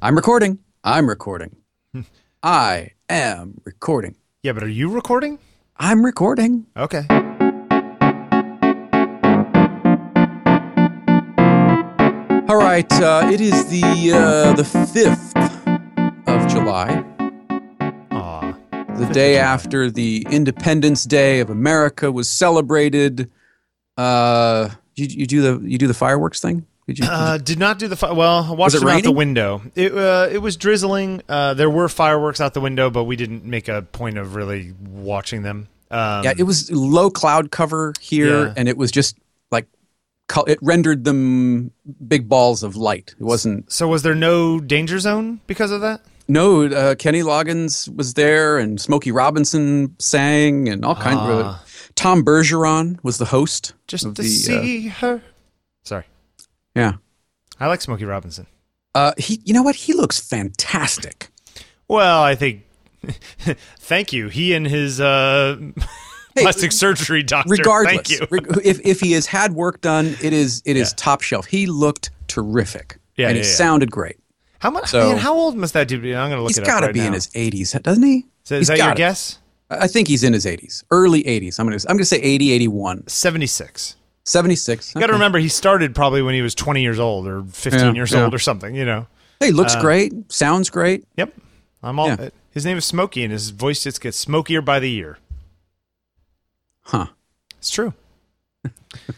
I'm recording. I'm recording. I am recording. Yeah, but are you recording? I'm recording. Okay. All right. Uh, it is the uh, the fifth of July, Aw. the day after the Independence Day of America was celebrated. Uh, you, you do the you do the fireworks thing? Did you? Uh, did not do the fi- well. I watched it them out the raining? window. It uh, it was drizzling. Uh, there were fireworks out the window, but we didn't make a point of really watching them. Um, yeah, it was low cloud cover here, Yeah. and it was just like it rendered them big balls of light. It wasn't. so was there no danger zone because of that? No, uh, Kenny Loggins was there, and Smokey Robinson sang, and all kinds Ah. of. Tom Bergeron was the host. Just of to the, uh, see her. Yeah, I like Smokey Robinson. uh, he. You know what? He looks fantastic. Well, I think. thank you. He and his uh, plastic surgery doctor. Regardless, Thank you. if if he has had work done, it is it is Yeah. top shelf. He looked terrific. Yeah, and yeah, he yeah. sounded great. How much? So- man, how old must that dude be? I'm gonna look He's it got to right be in his 80s, doesn't he? So is He's that your guess? I think he's in his 80s, early 80s. I'm gonna I'm gonna say 80, 81, 76. 76. You got to Okay. remember, he started probably when he was 20 years old or 15 Yeah, years yeah. old or something, you know. Hey, looks Uh, great, sounds great. Yep. I'm all. Yeah. His name is Smokey, and his voice just gets smokier by the year. Huh. It's true.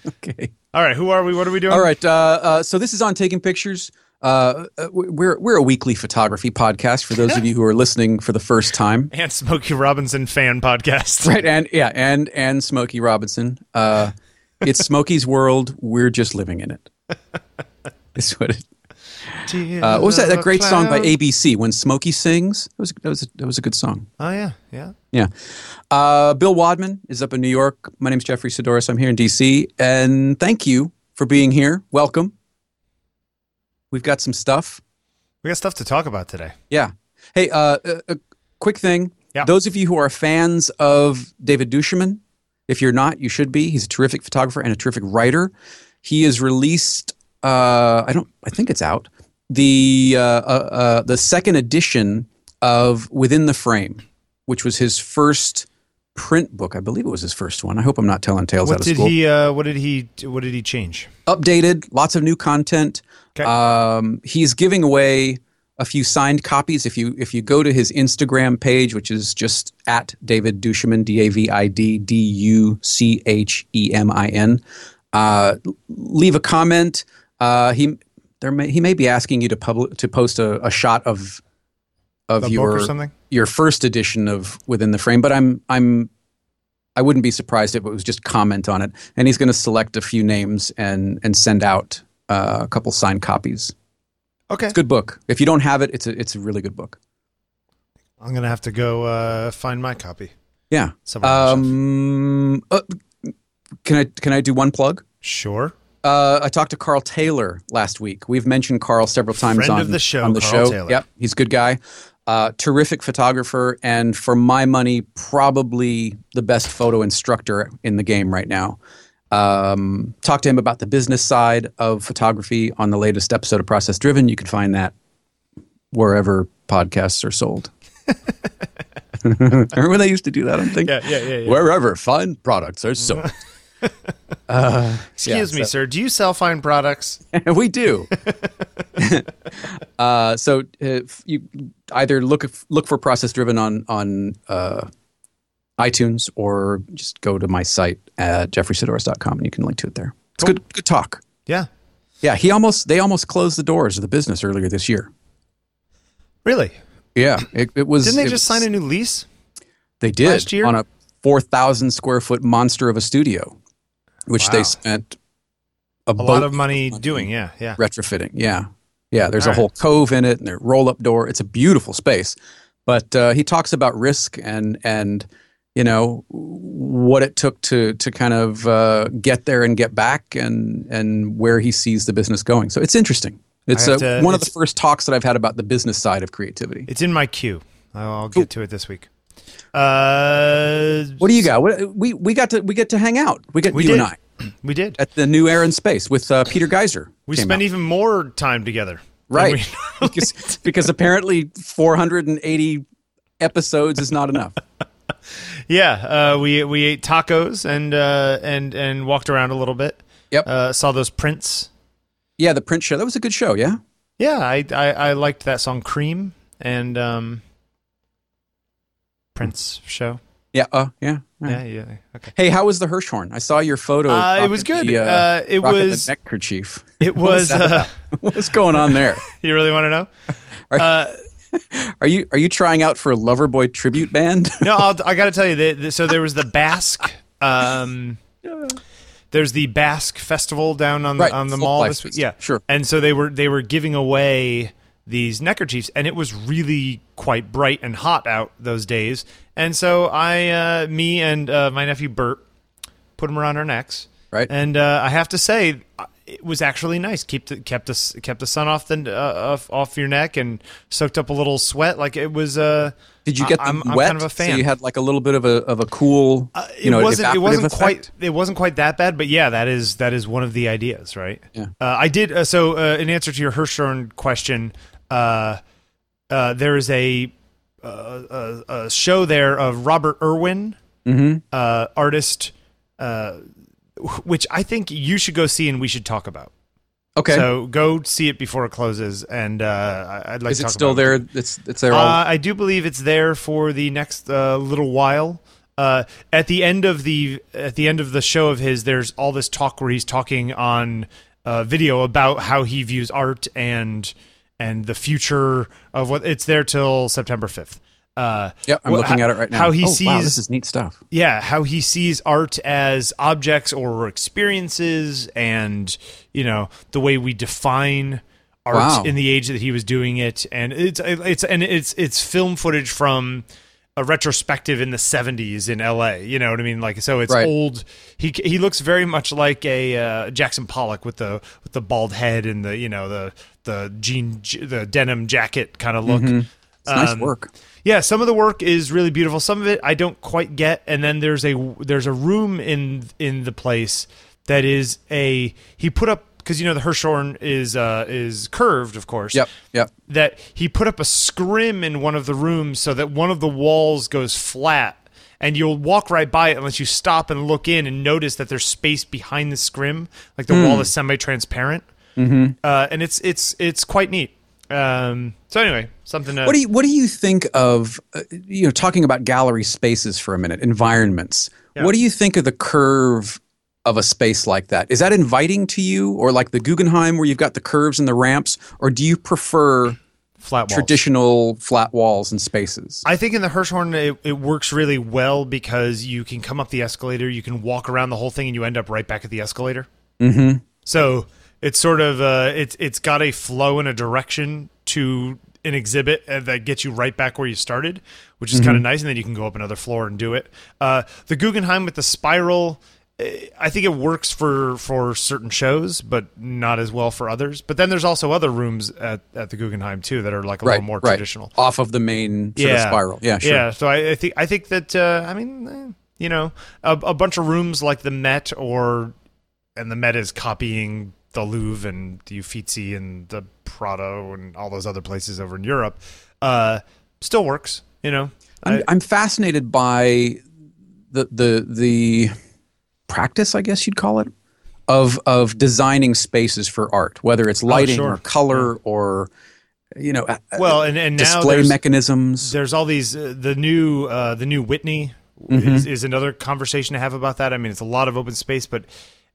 Okay. All right. Who are we? What are we doing? All right. Uh, uh, so this is on taking pictures. Uh, uh, we're we're a weekly photography podcast for those of you who are listening for the first time. And Smokey Robinson fan podcast. Right, and yeah, and and Smokey Robinson. It's Smokey's world. We're just living in it. It's what it, uh, what was that? That great song by ABC when Smokey sings. That was that was a, that was a good song. Oh, yeah. Yeah. Yeah. Uh, Bill Wadman is up in New York. My name's Jeffery Saddoris. I'm here in DC. And thank you for being here. Welcome. We've got some stuff. We got stuff to talk about today. Yeah. Hey, uh, a, a quick thing. Yeah. Those of you who are fans of David Duchemin, if you're not, you should be. He's a terrific photographer and a terrific writer. He has released. Uh, I don't. I think it's out. The uh, uh, uh, the second edition of Within the Frame, which was his first print book. I believe it was his first one. I hope I'm not telling tales out What of did school. he? Uh, what did he? What did he change? Updated, lots of new content. Okay. Um, he's giving away a few signed copies. If you if you go to his Instagram page, which is just at David Duchemin, D A V I D D U C H E M I N, uh, leave a comment. Uh, he there may, he may be asking you to public to post a, a shot of of book your something? your first edition of Within the Frame. But I'm I'm I wouldn't be surprised if it was just comment on it. And he's going to select a few names and and send out uh, a couple signed copies. Okay. It's a good book. If you don't have it, it's a it's a really good book. I'm gonna have to go uh, find my copy. Yeah. Somewhere on the shelf. Um. uh, can I can I do one plug? Sure. Uh, I talked to Carl Taylor last week. We've mentioned Carl several times Friend on of the show, On the Carl show, Taylor. yep, he's a good guy. Uh, terrific photographer, and for my money, probably the best photo instructor in the game right now. Um, talked to him about the business side of photography on the latest episode of Process Driven. You can find that wherever podcasts are sold. Remember when they used to do that? I'm thinking Yeah. Yeah. Yeah. yeah. wherever fine products are sold. uh, Excuse yeah, me, so- sir. Do you sell fine products? we do. uh, so if you either look look for process driven on on uh, iTunes or just go to my site at jefferysaddoris.com and you can link to it there. It's Cool. good good talk. Yeah. Yeah, he almost they almost closed the doors of the business earlier this year. Really? Yeah, it, it was. Didn't they just was- sign a new lease? They did last year? on a four thousand square foot monster of a studio, which Wow. they spent a, A lot of money doing. Yeah. Yeah. retrofitting. Yeah, yeah. There's a All right. whole cove in it, and a roll up door. It's a beautiful space. But uh, he talks about risk and and you know what it took to to kind of uh, get there and get back, and and where he sees the business going. So it's interesting. It's uh, to- one of the first talks that I've had about the business side of creativity. It's in my queue. I'll I'll get to it this week. Uh, What do you got? What, we we got to we get to hang out. We get We you did. and I we did. at the new Air and Space with uh, Peter Geyser. We spent out. even more time together. right. because, because apparently 480 episodes is not enough. Yeah, uh, we we ate tacos and uh, and and walked around a little bit. Yep. Uh, saw those prints. Yeah, the print show. That was a good show, yeah? Yeah, I, I I liked that song "Cream" and um, Prince show. Yeah, uh, yeah. Yeah, yeah. Okay. Hey, how was the Hirshhorn? I saw your photo. Uh, it was good. The, uh, Uh, it was- the neckerchief. It What was. Uh. What's going on there? you really want to know? Are- Uh, Are you are you trying out for a Loverboy tribute band? no, I'll, I got to tell you. that that- so there was the Basque. Um, there's the Basque festival down on the Right, on the Folk mall this week. Yeah, sure. And so they were they were giving away these neckerchiefs, and it was really quite bright and hot out those days. And so I, uh, me and uh, my nephew Bert, put them around our necks. Right. And uh, I have to say, it was actually nice. Keep the, kept the kept the sun off the uh, off, off your neck and soaked up a little sweat. Like it was. Uh, Did you get I- them I'm, I'm wet? kind of a fan. So you had like a little bit of a of a cool, Uh, it you know, wasn't. It wasn't effect? quite. It wasn't quite that bad, but yeah, that is that is one of the ideas, right? Yeah. Uh, I did. Uh, so, uh, in answer to your Hirshhorn question, uh, uh, there is a, uh, a a show there of Robert Irwin, Mhm. uh, artist, uh, which I think you should go see and we should talk about. Okay. So go see it before it closes, and uh, I'd like Is to it talk still about it. there? It's it's there all. Uh, I do believe it's there for the next uh, little while. Uh, at the end of the at the end of the show of his, there's all this talk where he's talking on uh, video about how he views art and and the future of what it's there till September fifth. Uh, yep, I'm looking how- at it right now. How he oh, sees wow, this is neat stuff. yeah how he sees art as objects or experiences and you know the way we define art Wow. in the age that he was doing it and it's it's and it's it's film footage from a retrospective in the 70s in LA you know what I mean like so it's Right. old he he looks very much like a uh, Jackson Pollock with the with the bald head and the you know the the jean the denim jacket kind of look It's nice Um, work. yeah, some of the work is really beautiful. Some of it I don't quite get, and then there's a there's a room in in the place that is a he put up because you know the Hirshhorn is uh is curved, of course. Yep, yep. That he put up a scrim in one of the rooms so that one of the walls goes flat. And you'll walk right by it unless you stop and look in and notice that there's space behind the scrim, like the wall is semi-transparent, mm-hmm. uh, and it's it's it's quite neat. Um, so anyway, something to What do you what do you think of uh, you know talking about gallery spaces for a minute, environments? Yeah. What do you think of the curve of a space like that? Is that inviting to you, or like the Guggenheim where you've got the curves and the ramps, or do you prefer flat walls. traditional flat walls and spaces? I think in the Hirshhorn it, it works really well because you can come up the escalator, you can walk around the whole thing, and you end up right back at the escalator. mm-hmm. So it's sort of uh, it's it's got a flow and a direction to an exhibit uh, that gets you right back where you started, which is kind of nice. And then you can go up another floor and do it. Uh, the Guggenheim with the spiral. eh, I think it works for for certain shows, but not as well for others. But then there's also other rooms at, at the Guggenheim too that are like a Right, little more right. traditional. Off of the main sort of spiral. Yeah, sure. Yeah, so I, I think I think that uh, I mean, eh, you know, a, a bunch of rooms like the Met or and the Met is copying the Louvre and the Uffizi and the Prado and all those other places over in Europe. Uh, still works, you know. I'm, I- I'm fascinated by the the the practice, I guess you'd call it, of of designing spaces for art, whether it's lighting Oh, sure. or color or you know well, and and now display there's, mechanisms. there's all these uh, the new uh, the new Whitney Mm-hmm. is, is another conversation to have about that. I mean, it's a lot of open space, but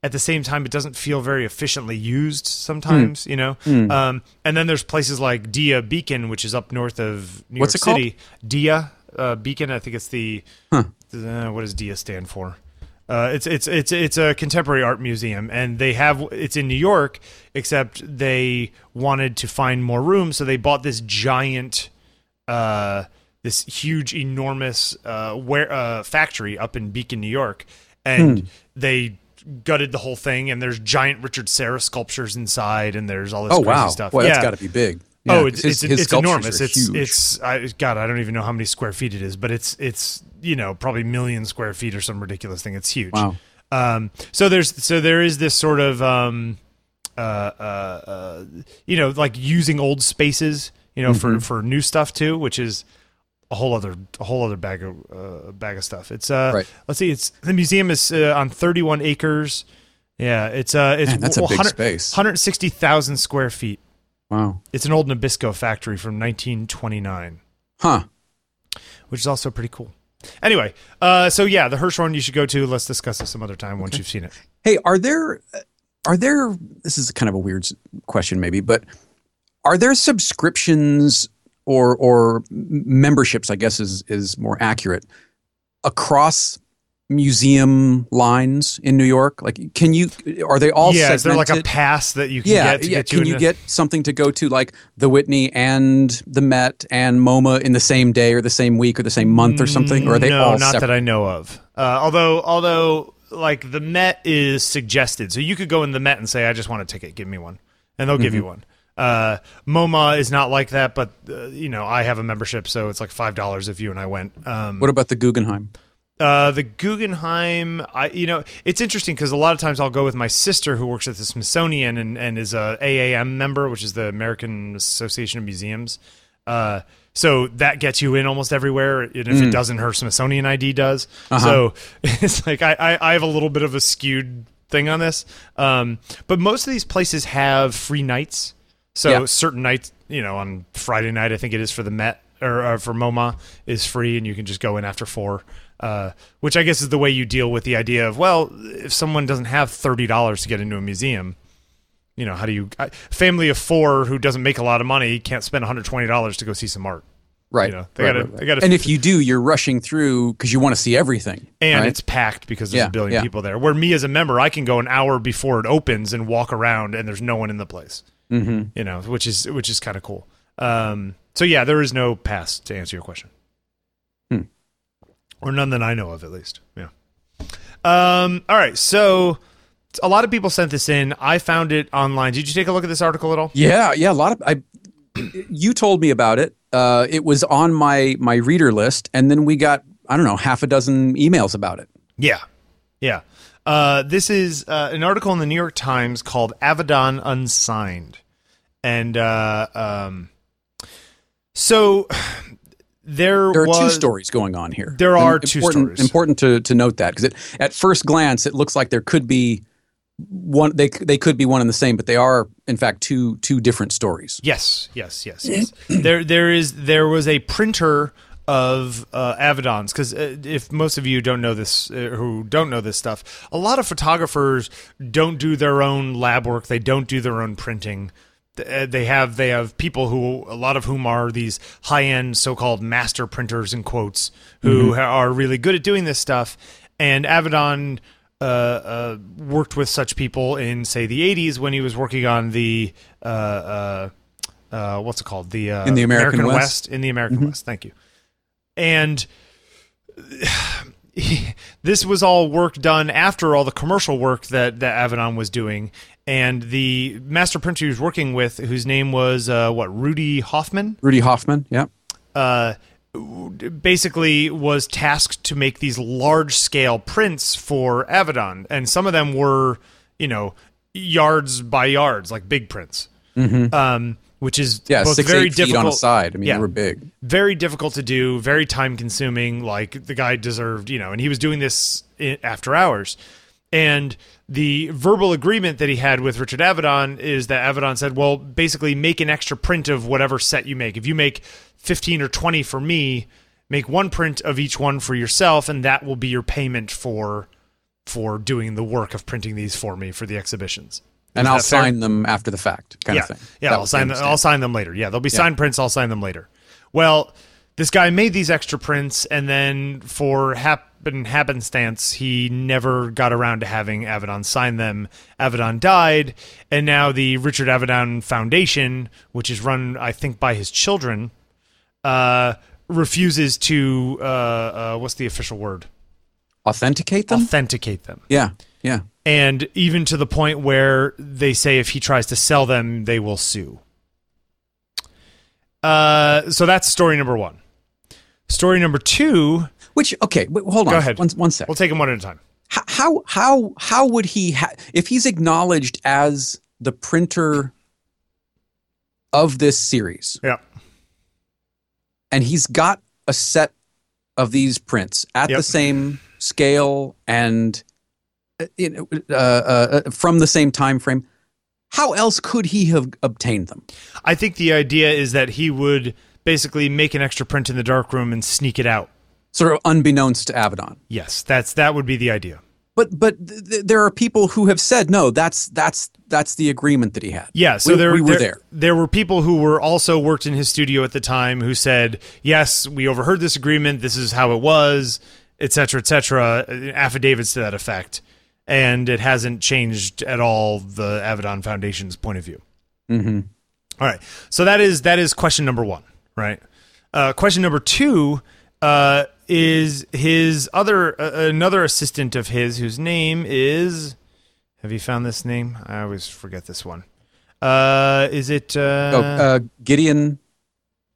at the same time, it doesn't feel very efficiently used sometimes. Hmm. You know, um, and then there's places like Dia Beacon, which is up north of New What's York it called? City. Dia uh, Beacon, I think it's the uh, what does Dia stand for? Uh, it's it's it's it's a contemporary art museum, and they have it's in New York. Except they wanted to find more room, so they bought this giant, uh, this huge, enormous uh, where uh, factory up in Beacon, New York, and Hmm. they gutted the whole thing. And there's giant Richard Serra sculptures inside, and there's all this oh crazy wow, stuff. Boy, yeah. that's got to be big. Yeah, oh, it's his- it's, his it's enormous. It's huge. it's I, God, I don't even know how many square feet it is, but it's it's you know probably million square feet or some ridiculous thing. It's huge. Wow. Um, so there's so there is this sort of um, uh, uh, uh, you know, like using old spaces, you know, for for new stuff too, which is a whole other a whole other bag of uh, bag of stuff. It's uh, Right. let's see, it's the museum is uh, on 31 acres. Yeah, it's uh, it's Man, that's a big 100 space. 160,000 square feet. Wow. It's an old Nabisco factory from 1929 Huh. which is also pretty cool. Anyway, uh, so yeah, the Hirshhorn you should go to. Let's discuss this some other time once you've seen it. Hey, are there are there this is kind of a weird question maybe, but are there subscriptions or or memberships, I guess is is more accurate, across museum lines in New York? Like can you are they all yeah, is there like a pass that you can yeah, get to yeah. get you Can you get something to go to like the Whitney and the Met and MoMA in the same day or the same week or the same month or something? Or are they no, all not separate? that I know of. Uh, although, although, like the Met is suggested, so you could go in the Met and say, "I just want a ticket, give me one," and they'll give Mm-hmm. you one. Uh, MoMA is not like that, but uh, you know, I have a membership, so it's like five dollars if you and I went. Um, what about the Guggenheim? Uh, the Guggenheim, I you know, it's interesting because a lot of times I'll go with my sister who works at the Smithsonian and, and is a AAM member, which is the American Association of Museums. Uh, so that gets you in almost everywhere, and if it doesn't, her Smithsonian ID does. So it's like I, I I have a little bit of a skewed thing on this, um, but most of these places have free nights. So Yeah. certain nights, you know, on Friday night, I think it is for the Met or, or for MoMA is free, and you can just go in after four. Uh, which I guess is the way you deal with the idea of well, if someone doesn't have thirty dollars to get into a museum, you know, how do you? A family of four who doesn't make a lot of money can't spend one hundred twenty dollars to go see some art, Right. You know, they right, gotta- right, right. they gotta- and if you do, you're rushing through because you want to see everything. and right? it's packed because there's Yeah, a billion yeah. people there. Where me as a member, I can go an hour before it opens and walk around, and there's no one in the place. Mhm. You know, which is which is kind of cool. Um, so yeah, there is no pass to answer your question, Hmm. or none that I know of, at least. Yeah. Um. All right. So a lot of people sent this in. I found it online. Did you take a look at this article at all? Yeah, yeah. A lot of I. You told me about it. Uh, it was on my my reader list, and then we got I don't know half a dozen emails about it. Yeah. Yeah. Uh, this is uh, an article in the New York Times called Avedon Unsigned. And uh, um, so there, There are was two stories going on here. There are And two important, stories. Important to, to note that because at first glance it looks like there could be one. They they could be one and the same, but they are in fact two two different stories. Yes, yes, yes, yes. there, there is, there was a printer of uh, Avedons because uh, if most of you don't know this, uh, who don't know this stuff, a lot of photographers don't do their own lab work. They don't do their own printing. Uh, They have they have people who a lot of whom are these high end so called master printers in quotes who ha- are really good at doing this stuff. And Avedon uh, uh, worked with such people in say the 80s when he was working on the uh, uh, uh, what's it called the uh, In the American West? in the American West. Thank you. And this was all work done after all the commercial work that that Avedon was doing, and the master printer he was working with, whose name was uh, what Ruedi Hofmann, Ruedi Hofmann. Yeah. uh, basically was tasked to make these large scale prints for Avedon, and some of them were, you know, yards by yards, like big prints. Um, which is Yeah, both six very difficult on a side. I mean, Yeah. they were big. very difficult to do, very time consuming. Like the guy deserved, you know, and he was doing this after hours. And the verbal agreement that he had with Richard Avedon is that Avedon said, well, basically make an extra print of whatever set you make. If you make 15 or 20 for me, make one print of each one for yourself, and that will be your payment for for doing the work of printing these for me for the exhibitions. And I'll fair? sign them after the fact, kind yeah. of thing. Yeah, That I'll sign them. I'll sign them later. Yeah, they'll be signed prints. I'll sign them later. Well, this guy made these extra prints, and then for happen happenstance, he never got around to having Avedon sign them. Avedon died, and now the Richard Avedon Foundation, which is run, I think, by his children, uh, refuses to uh, uh, what's the official word? Authenticate them. Authenticate them yeah. Yeah. And even to the point where they say if he tries to sell them, they will sue. Uh, so that's story number one. Story number two, Which okay, wait, hold on. Go ahead. One, one sec. we'll take them one at a time. How how how would he ha- if he's acknowledged as the printer of this series, Yeah. and he's got a set of these prints at Yep. the same scale and you know, uh, uh, uh, from the same time frame. How else could he have obtained them? I think the idea is that he would basically make an extra print in the dark room and sneak it out. Sort of unbeknownst to Avedon. Yes, that's that would be the idea. But but th- th- there are people who have said no. That's that's that's the agreement that he had. Yeah, so We- there we were there, there. There were people who were also worked in his studio at the time who said, "Yes, we overheard this agreement. This is how it was, etc., etc." Affidavits to that effect, and it hasn't changed at all the Avedon Foundation's point of view. Mm-hmm. All right, so that is that is question number one, right? Uh, question number two uh, is his other uh, another assistant of his whose name is. Have you found this name? I always forget this one. Uh, is it? Uh, oh, uh, Gideon.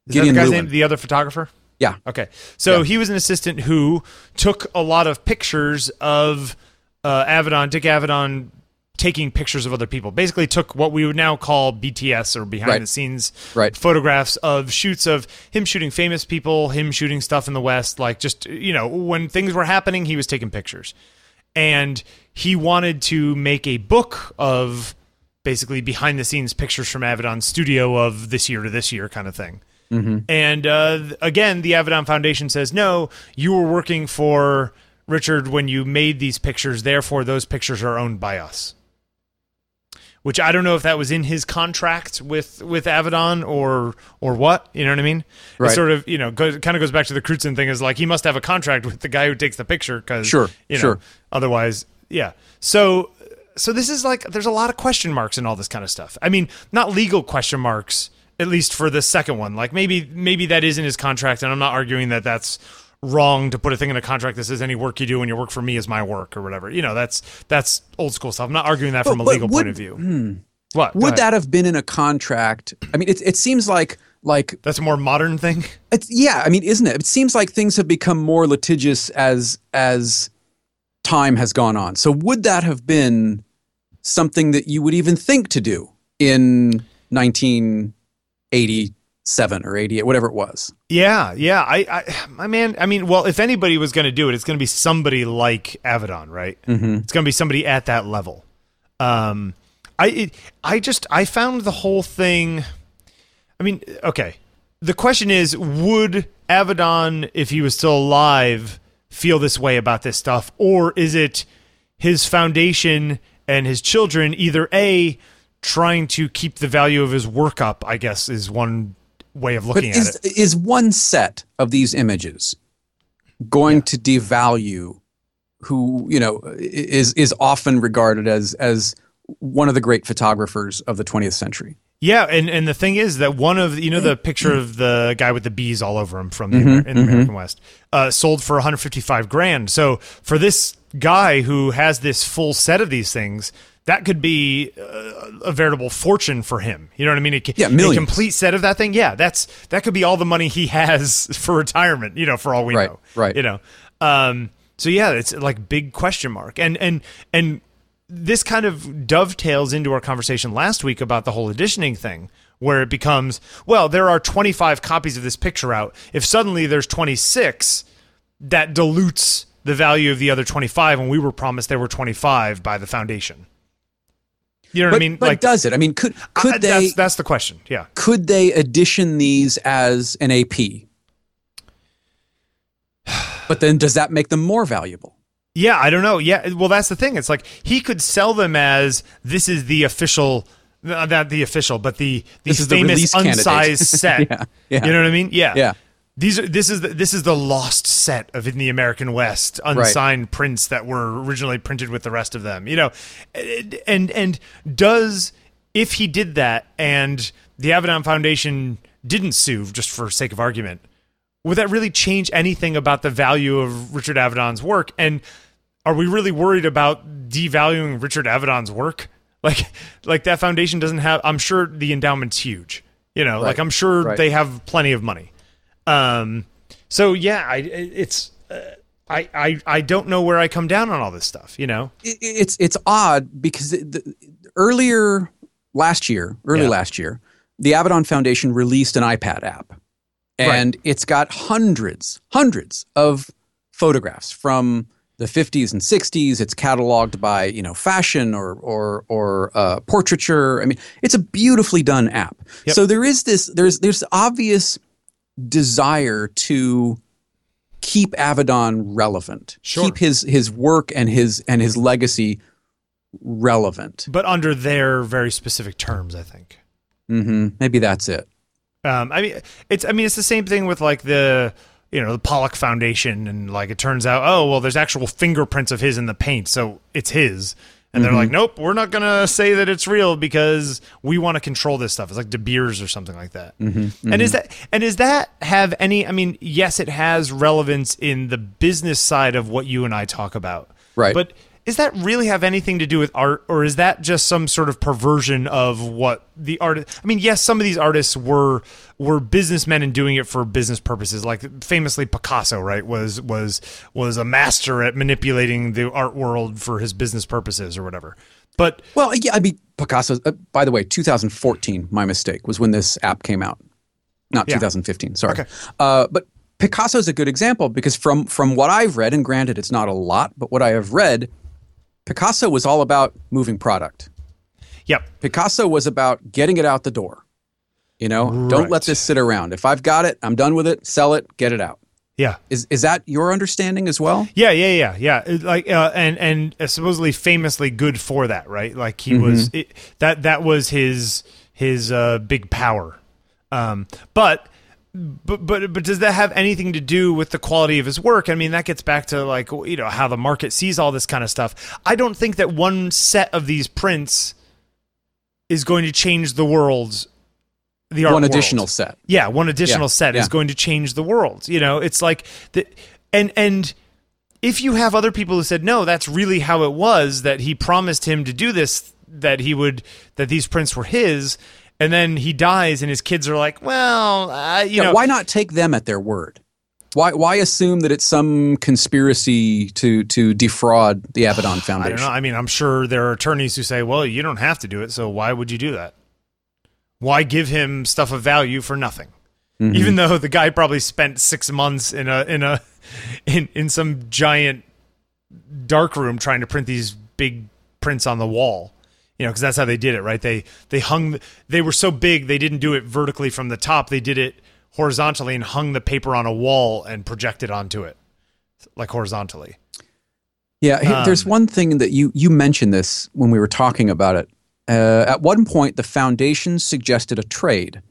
is that Gideon the guy's Lewin. name? The other photographer? Yeah. Okay. So Yeah. he was an assistant who took a lot of pictures of uh, Avedon, Dick Avedon taking pictures of other people. Basically took what we would now call BTS or behind Right. the scenes Right. photographs of shoots of him shooting famous people, him shooting stuff in the West, like just you know, when things were happening, he was taking pictures. And he wanted to make a book of basically behind the scenes pictures from Avedon's studio of this year to this year kind of thing. And uh, again, the Avedon Foundation says, no, you were working for Richard when you made these pictures. Therefore, those pictures are owned by us. Which I don't know if that was in his contract with with Avedon or or what. You know what I mean? It Right. sort of you know goes, kind of goes back to the Crutzen thing. Is like he must have a contract with the guy who takes the picture because Sure, you know, sure. Otherwise, yeah. So so this is like there's a lot of question marks and all this kind of stuff. I mean, not legal question marks, at least for the second one. Like maybe maybe that is in his contract, and I'm not arguing that that's wrong to put a thing in a contract that says any work you do when you work for me is my work or whatever. You know, that's that's old school stuff. I'm not arguing that from a legal would- point of view. Hmm. What Would that have been in a contract? I mean, it, it seems like like That's a more modern thing. it's yeah. I mean, isn't it? It seems like things have become more litigious as as time has gone on. So would that have been something that you would even think to do in 1987 or 88, whatever it was? Yeah, yeah. I, I, my man. I mean, well, if anybody was going to do it, it's going to be somebody like Avedon, right? Mm-hmm. It's going to be somebody at that level. Um, I, it, I just, I found the whole thing. I mean, okay. The question is, would Avedon, if he was still alive, feel this way about this stuff, or is it his foundation and his children either a trying to keep the value of his work up? I guess is one way of But looking at is it. is one set of these images going to devalue who you know is is often regarded as as one of the great photographers of the 20th century? Yeah, and, and the thing is that one of you know the picture of the guy with the bees all over him from the Mm-hmm, in the American West uh, sold for 155 grand. So for this guy who has this full set of these things, that could be uh, a veritable fortune for him. You know what I mean? A, Yeah, a complete set of that thing. Yeah, that's that could be all the money he has for retirement. You know, for all we Right, know. right. You know. Um, so yeah, it's like big question mark, and and and this kind of dovetails into our conversation last week about the whole editioning thing, where it becomes, well, there are 25 copies of this picture out. If suddenly there's 26, that dilutes the value of the other 25, and we were promised there were 25 by the foundation. You know what But, I mean? but does it? I mean, could could uh, they that's, that's the question. Yeah. could they edition these as an AP? But then, does that make them more valuable? Yeah, I don't know. Yeah, well, that's the thing. It's like he could sell them as this is the official, uh, not the official, but the the This is the famous release candidate. unsized set. Yeah, yeah. You know what I mean? Yeah, Yeah. These are this is the, this is the lost set of in the American West unsigned prints that were originally printed with the rest of them. You know, and and does if he did that and the Avedon Foundation didn't sue just for sake of argument, would that really change anything about the value of Richard Avedon's work? And are we really worried about devaluing Richard Avedon's work? Like, like that foundation doesn't have. I'm sure the endowment's huge. You know, like I'm sure right. they have plenty of money. Um, so yeah, I it's uh, I I I don't know where I come down on all this stuff. You know, It- it's it's odd because the, earlier last year, early Yeah. last year, the Avedon Foundation released an iPad app, and it's got hundreds, hundreds of photographs from the 50s and 60s. It's cataloged by you know fashion or or or uh, portraiture. I mean, it's a beautifully done app. Yep. So there is this there's there's obvious desire to keep Avedon relevant, Sure. keep his his work and his and his legacy relevant. but under their very specific terms, I think. hmm Maybe that's it. Um, I mean, it's I mean it's the same thing with like the you know the Pollock Foundation, and like it turns out, oh well, there's actual fingerprints of his in the paint, so it's his. And they're mm-hmm. like, nope, we're not gonna say that it's real because we want to control this stuff. It's like De Beers or something like that. Mm-hmm, and is mm-hmm. that and is that have any? I mean, yes, it has relevance in the business side of what you and I talk about, Right. But is that really have anything to do with art, or is that just some sort of perversion of what the artist? I mean, yes, some of these artists were were businessmen and doing it for business purposes. Like famously, Picasso, right, was was was a master at manipulating the art world for his business purposes or whatever. But Well, yeah, I mean Picasso. Uh, by the way, 2014. My mistake was when this app came out, not Yeah. 2015. Sorry. Okay. Uh, but Picasso's a good example because from from what I've read, and granted it's not a lot, but what I have read, Picasso was all about moving product. yep, Picasso was about getting it out the door. You know, don't let this sit around. If I've got it, I'm done with it. Sell it, get it out. yeah. Is is that your understanding as well? Yeah, yeah, yeah, yeah. Like, uh, and and uh, supposedly famously good for that, right? Like he was it, that that was his his uh, big power. Um, but but but but does that have anything to do with the quality of his work? I mean, that gets back to like you know how the market sees all this kind of stuff. I don't think that one set of these prints is going to change the world. The art One world. additional set. Yeah, one additional Yeah, set is going to change the world. You know, it's like the and and if you have other people who said no, that's really how it was that he promised him to do this, that he would that these prints were his, and then he dies, and his kids are like, well, uh, you Yeah, know, why not take them at their word? Why why assume that it's some conspiracy to to defraud the Avedon I Foundation? don't know. I mean, I'm sure there are attorneys who say, well, you don't have to do it, so why would you do that? Why give him stuff of value for nothing? Mm-hmm. Even though the guy probably spent six months in a in a in in some giant dark room trying to print these big prints on the wall. You know, because that's how they did it, right? They they hung. They were so big they didn't do it vertically from the top. They did it horizontally and hung the paper on a wall and projected onto it, like horizontally. Yeah, hey, there's Um, one thing that you you mentioned this when we were talking about it. Uh, at one point, the foundation suggested a trade,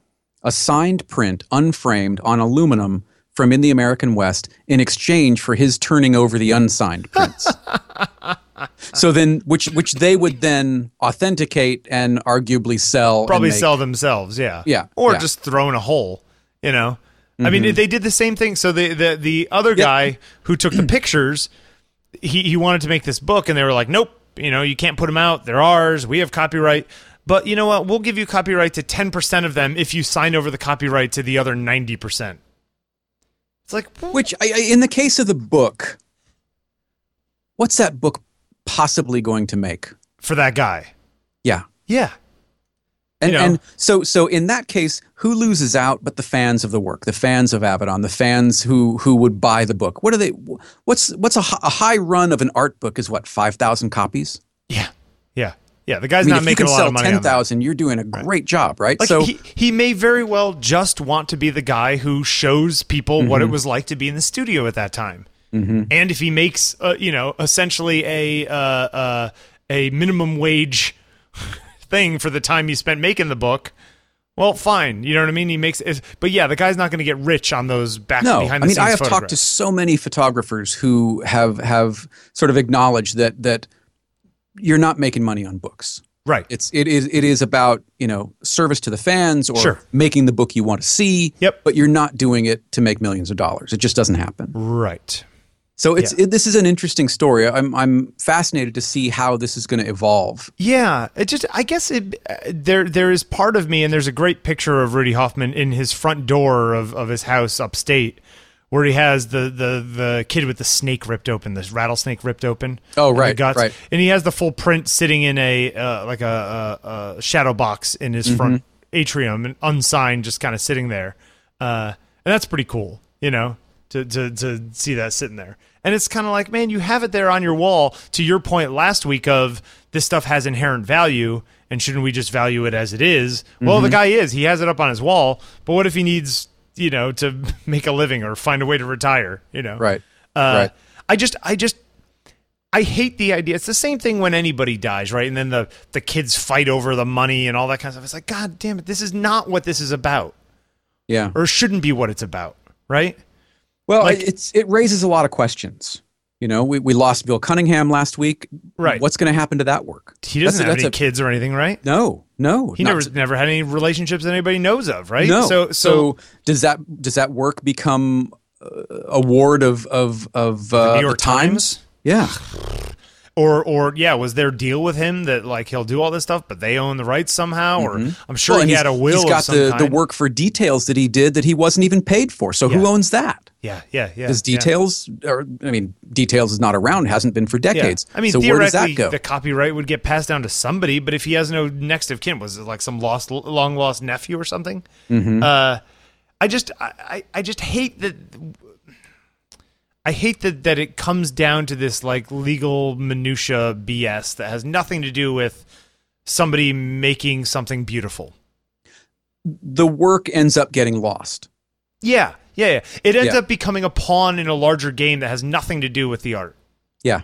a signed print, unframed, on aluminum from in the American West in exchange for his turning over the unsigned prints. so then, which which they would then authenticate and arguably sell. probably sell themselves yeah. Yeah, or yeah. Mm-hmm. just throw in a hole you know? I mean they did the same thing. So the the, the other guy who took the pictures he, he wanted to make this book and they were like nope you know you can't put them out. They're ours. We have copyright. But you know what? We'll give you copyright to 10% of them if you sign over the copyright to the other 90% it's like Which, I, I- in the case of the book, what's that book possibly going to make? for that guy Yeah. yeah And, You know. and so, so in that case, who loses out but the fans of the work, the fans of Avedon, the fans who who would buy the book? What are they? What's what's a, a high run of an art book is what five thousand copies. yeah yeah yeah the guy's I mean, not making a lot of money ten on you're doing a great job, right? Like so he, he may very well just want to be the guy who shows people what it mm-hmm. was like to be in the studio at that time. Mm-hmm. And if he makes, uh, you know, essentially a uh, uh, a minimum wage thing for the time he spent making the book, well, fine. You know what I mean? He makes, it, but yeah, the guy's not going to get rich on those back no, behind I the mean, scenes I have talked to so many photographers who have have sort of acknowledged that that you're not making money on books. right. It's it is it is about you know service to the fans or Sure. making the book you want to see. Yep. But you're not doing it to make millions of dollars. It just doesn't happen. Right. So it's it, this is an interesting story. I'm I'm fascinated to see how this is going to evolve. Yeah, it just I guess it uh, there there is part of me and there's a great picture of Ruedi Hofmann in his front door of of his house upstate where he has the the the kid with the snake ripped open, this rattlesnake ripped open. Oh, and right, guts. right. And he has the full print sitting in a uh, like a, a, a shadow box in his front Mm-hmm. atrium, and unsigned, just kind of sitting there. Uh, and that's pretty cool, you know, to to to see that sitting there. And it's kind of like, man, you have it there on your wall. To your point last week of this stuff has inherent value, and shouldn't we just value it as it is? Well, Mm-hmm. the guy is. He has it up on his wall. But what if he needs, you know, to make a living or find a way to retire? You know, Right. uh, Right. I just, I just, I hate the idea. It's the same thing when anybody dies, right? And then the the kids fight over the money and all that kind of stuff. It's like, God damn it, this is not what this is about, Yeah. or shouldn't be what it's about, right? Well, Like- it's it raises a lot of questions. You know, we, we lost Bill Cunningham last week. Right. What's going to happen to that work? He doesn't That's have that's any a- kids or anything, right? No, no. He never to- never had any relationships that anybody knows of, right? No. So, so, does that does that work become uh, a ward of of of uh, New York the Times? Yeah. Or or yeah, was their deal with him that like he'll do all this stuff, but they own the rights somehow? Or I'm sure Well, he had a will. He's got the, the work for details that he did that he wasn't even paid for. So who owns that? Yeah, yeah, yeah. Yeah. details or I mean details is not around, hasn't been for Yeah. decades. I mean, so where does theoretically, that go? the copyright would get passed down to somebody, but if he has no next of kin, was it like some lost, long lost nephew or something? Mm-hmm. Uh, I just, I I just hate that. I hate that that it comes down to this like legal minutia BS that has nothing to do with somebody making something beautiful. the work ends up getting lost. Yeah, yeah, yeah. It ends Yeah. up becoming a pawn in a larger game that has nothing to do with the art. Yeah.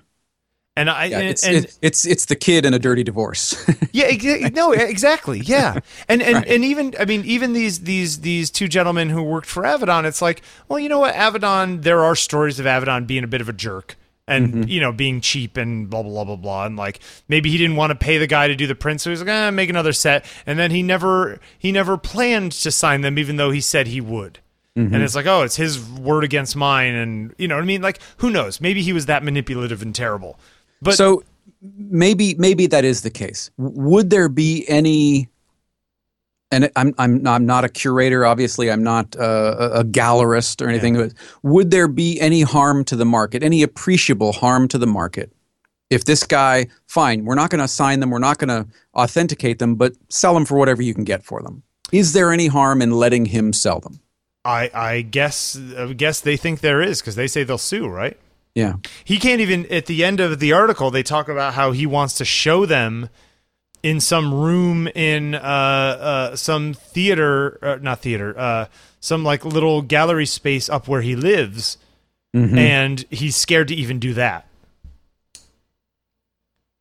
And I Yeah, and, it's, and it- it's it's the kid in a dirty divorce. Yeah, no, exactly. Yeah, and and and even I mean, even these these these two gentlemen who worked for Avedon, it's like, well, you know what, Avedon. There are stories of Avedon being a bit of a jerk. And you know, being cheap and blah blah blah blah blah, and like maybe he didn't want to pay the guy to do the print, so he's like, eh, make another set, and then he never he never planned to sign them, even though he said he would. And it's like, oh, it's his word against mine, and you know what I mean? Like, who knows? Maybe he was that manipulative and terrible. But so maybe maybe that is the case. Would there be any? And I'm I'm I'm not a curator. Obviously, I'm not uh, a, a gallerist or anything. But would there be any harm to the market? Any appreciable harm to the market? If this guy, fine, we're not going to assign them, we're not going to authenticate them, but sell them for whatever you can get for them. Is there any harm in letting him sell them? I I guess I guess they think there is because they say they'll sue, right? Yeah. He can't even at the end of the article they talk about how he wants to show them in some room in uh, uh, some theater, uh, not theater, uh, some like little gallery space up where he lives, Mhm. and he's scared to even do that.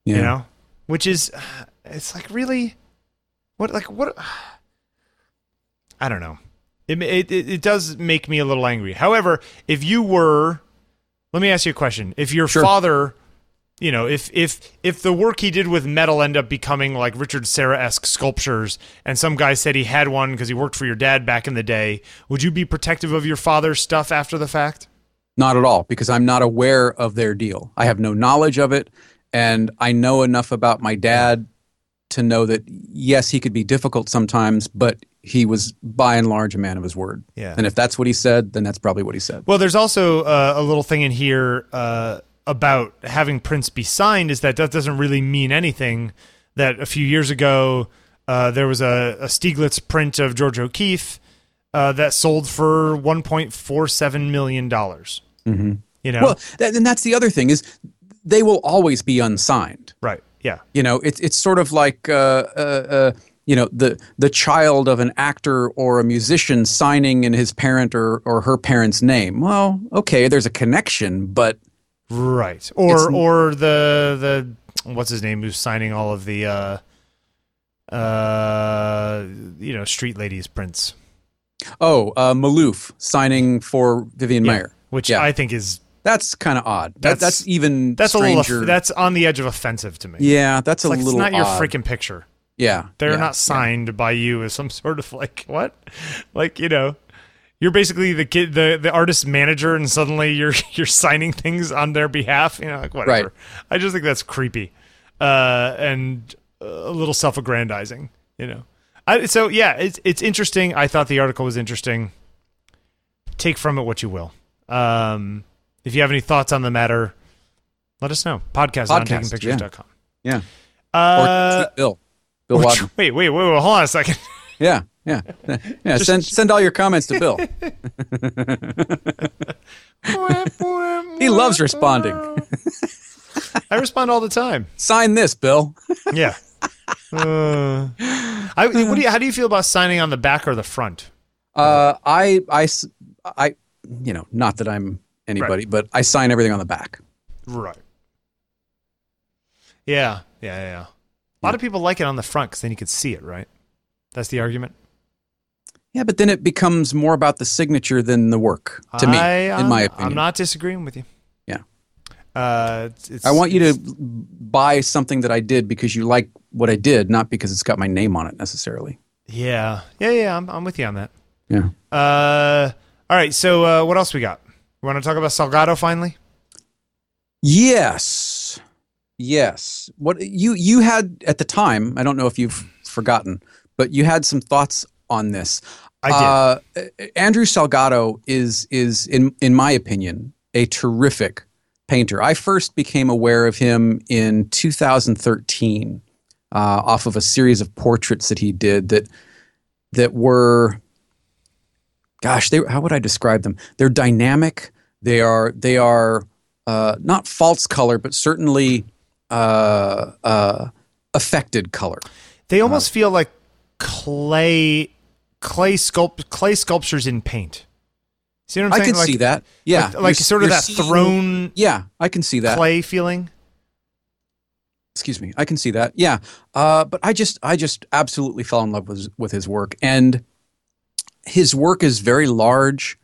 yeah. You know, which is it's like really what like what I don't know. It it it does make me a little angry. However, if you were let me ask you a question. If your Sure. father, you know, if if if the work he did with metal end up becoming like Richard Serra esque sculptures, and some guy said he had one because he worked for your dad back in the day, would you be protective of your father's stuff after the fact? Not at all, because I'm not aware of their deal. I have no knowledge of it, and I know enough about my dad to know that yes, he could be difficult sometimes, but he was by and large a man of his word. Yeah. And if that's what he said, then that's probably what he said. Well, there's also uh, a little thing in here uh, about having prints be signed. Is that that doesn't really mean anything. That a few years ago uh, there was a, a Stieglitz print of George O'Keeffe uh, that sold for 1.47 million dollars. Mm-hmm. You know, Well, that, and that's the other thing is they will always be unsigned. right? Yeah, You know, it's it's sort of like uh, uh, uh, you know the the child of an actor or a musician signing in his parent or or her parent's name. Well, okay, there's a connection, but right. Or It's- or the the what's his name who's signing all of the uh, uh, you know street ladies prints. oh, uh, Maloof signing for Vivian Yeah, Maier. which Yeah. I think is That's kind of odd. That, That's- that's even that's a little that's on the edge of offensive to me. yeah, that's a Like, it's little not your freaking picture. Yeah, They're yeah, not signed by you as some sort of like what? Like, you know, you're basically the kid the, the artist manager and suddenly you're you're signing things on their behalf, you know, like whatever. Right. I just think that's creepy. Uh and a little self-aggrandizing, you know. I, so yeah, it's it's interesting. I thought the article was interesting. Take from it what you will. Um, if you have any thoughts on the matter, let us know. Podcast, on Podcast, takingpictures.com. Yeah. Uh, or tweet Bill. Bill which- wait, wait, wait, wait, hold on a second. Yeah, yeah, yeah. send send all your comments to Bill. He loves responding. I respond all the time. Sign this, Bill. Yeah. Uh, I, what do you, how do you feel about signing on the back or the front? Uh, I, I, I- you know, not that I'm anybody, but I sign everything on the back. Right. Yeah, yeah, yeah. Yeah. A lot of people like it on the front because then you can see it, right? That's the argument. Yeah, but then it becomes more about the signature than the work to me, I, in my opinion. I'm not disagreeing with you. Yeah. Uh, I want you to buy something that I did because you like what I did, not because it's got my name on it necessarily. Yeah, yeah, yeah. I'm, I'm with you on that. Yeah. Uh, all right. So uh, what else we got? We want to talk about Salgado finally? Yes. Yes. What you you had at the time, I don't know if you've forgotten, but you had some thoughts on this. I did. Uh, Andrew Salgado is is in in my opinion a terrific painter. I first became aware of him in 2013 uh, off of a series of portraits that he did that that were gosh, they how would I describe them? They're dynamic. They are they are uh, not false color, but certainly uh, uh, affected color. They almost feel like clay, clay sculpt, clay sculptures in paint. See what I'm saying? I can like, see that. Yeah, like, like sort of that seeing- thrown Yeah, I can see that. clay feeling. excuse me i can see that yeah uh, but i just i just absolutely fell in love with with his work and his work is very large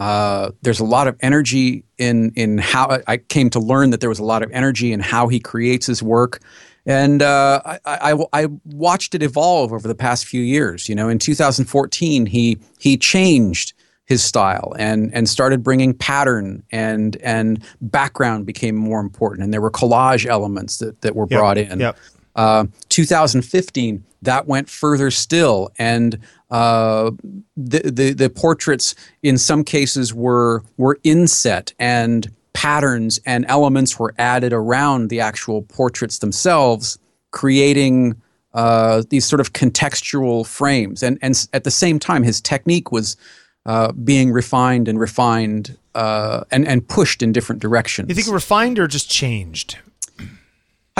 uh, there's a lot of energy in in how I came to learn that there was a lot of energy in how he creates his work, and uh, I, I, I watched it evolve over the past few years. You know, in 2014, he he changed his style and and started bringing pattern and and background became more important, and there were collage elements that that were Yep, brought in. yep. Uh, 2015, that went further still, and uh, the, the the portraits in some cases were were inset and patterns and elements were added around the actual portraits themselves, creating uh, these sort of contextual frames. And and at the same time, his technique was uh, being refined and refined uh, and and pushed in different directions. You think refined or just changed?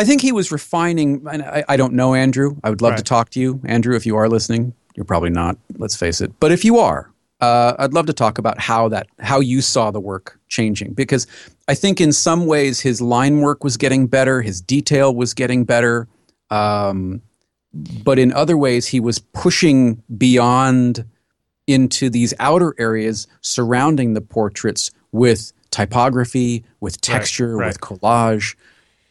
I think he was refining. And I, I don't know Andrew. I would love to talk to you, Andrew. If you are listening, you're probably not. Let's face it. But if you are, uh, I'd love to talk about how that how you saw the work changing because I think in some ways his line work was getting better, his detail was getting better, um, but in other ways he was pushing beyond into these outer areas surrounding the portraits with typography, with texture, right. with collage.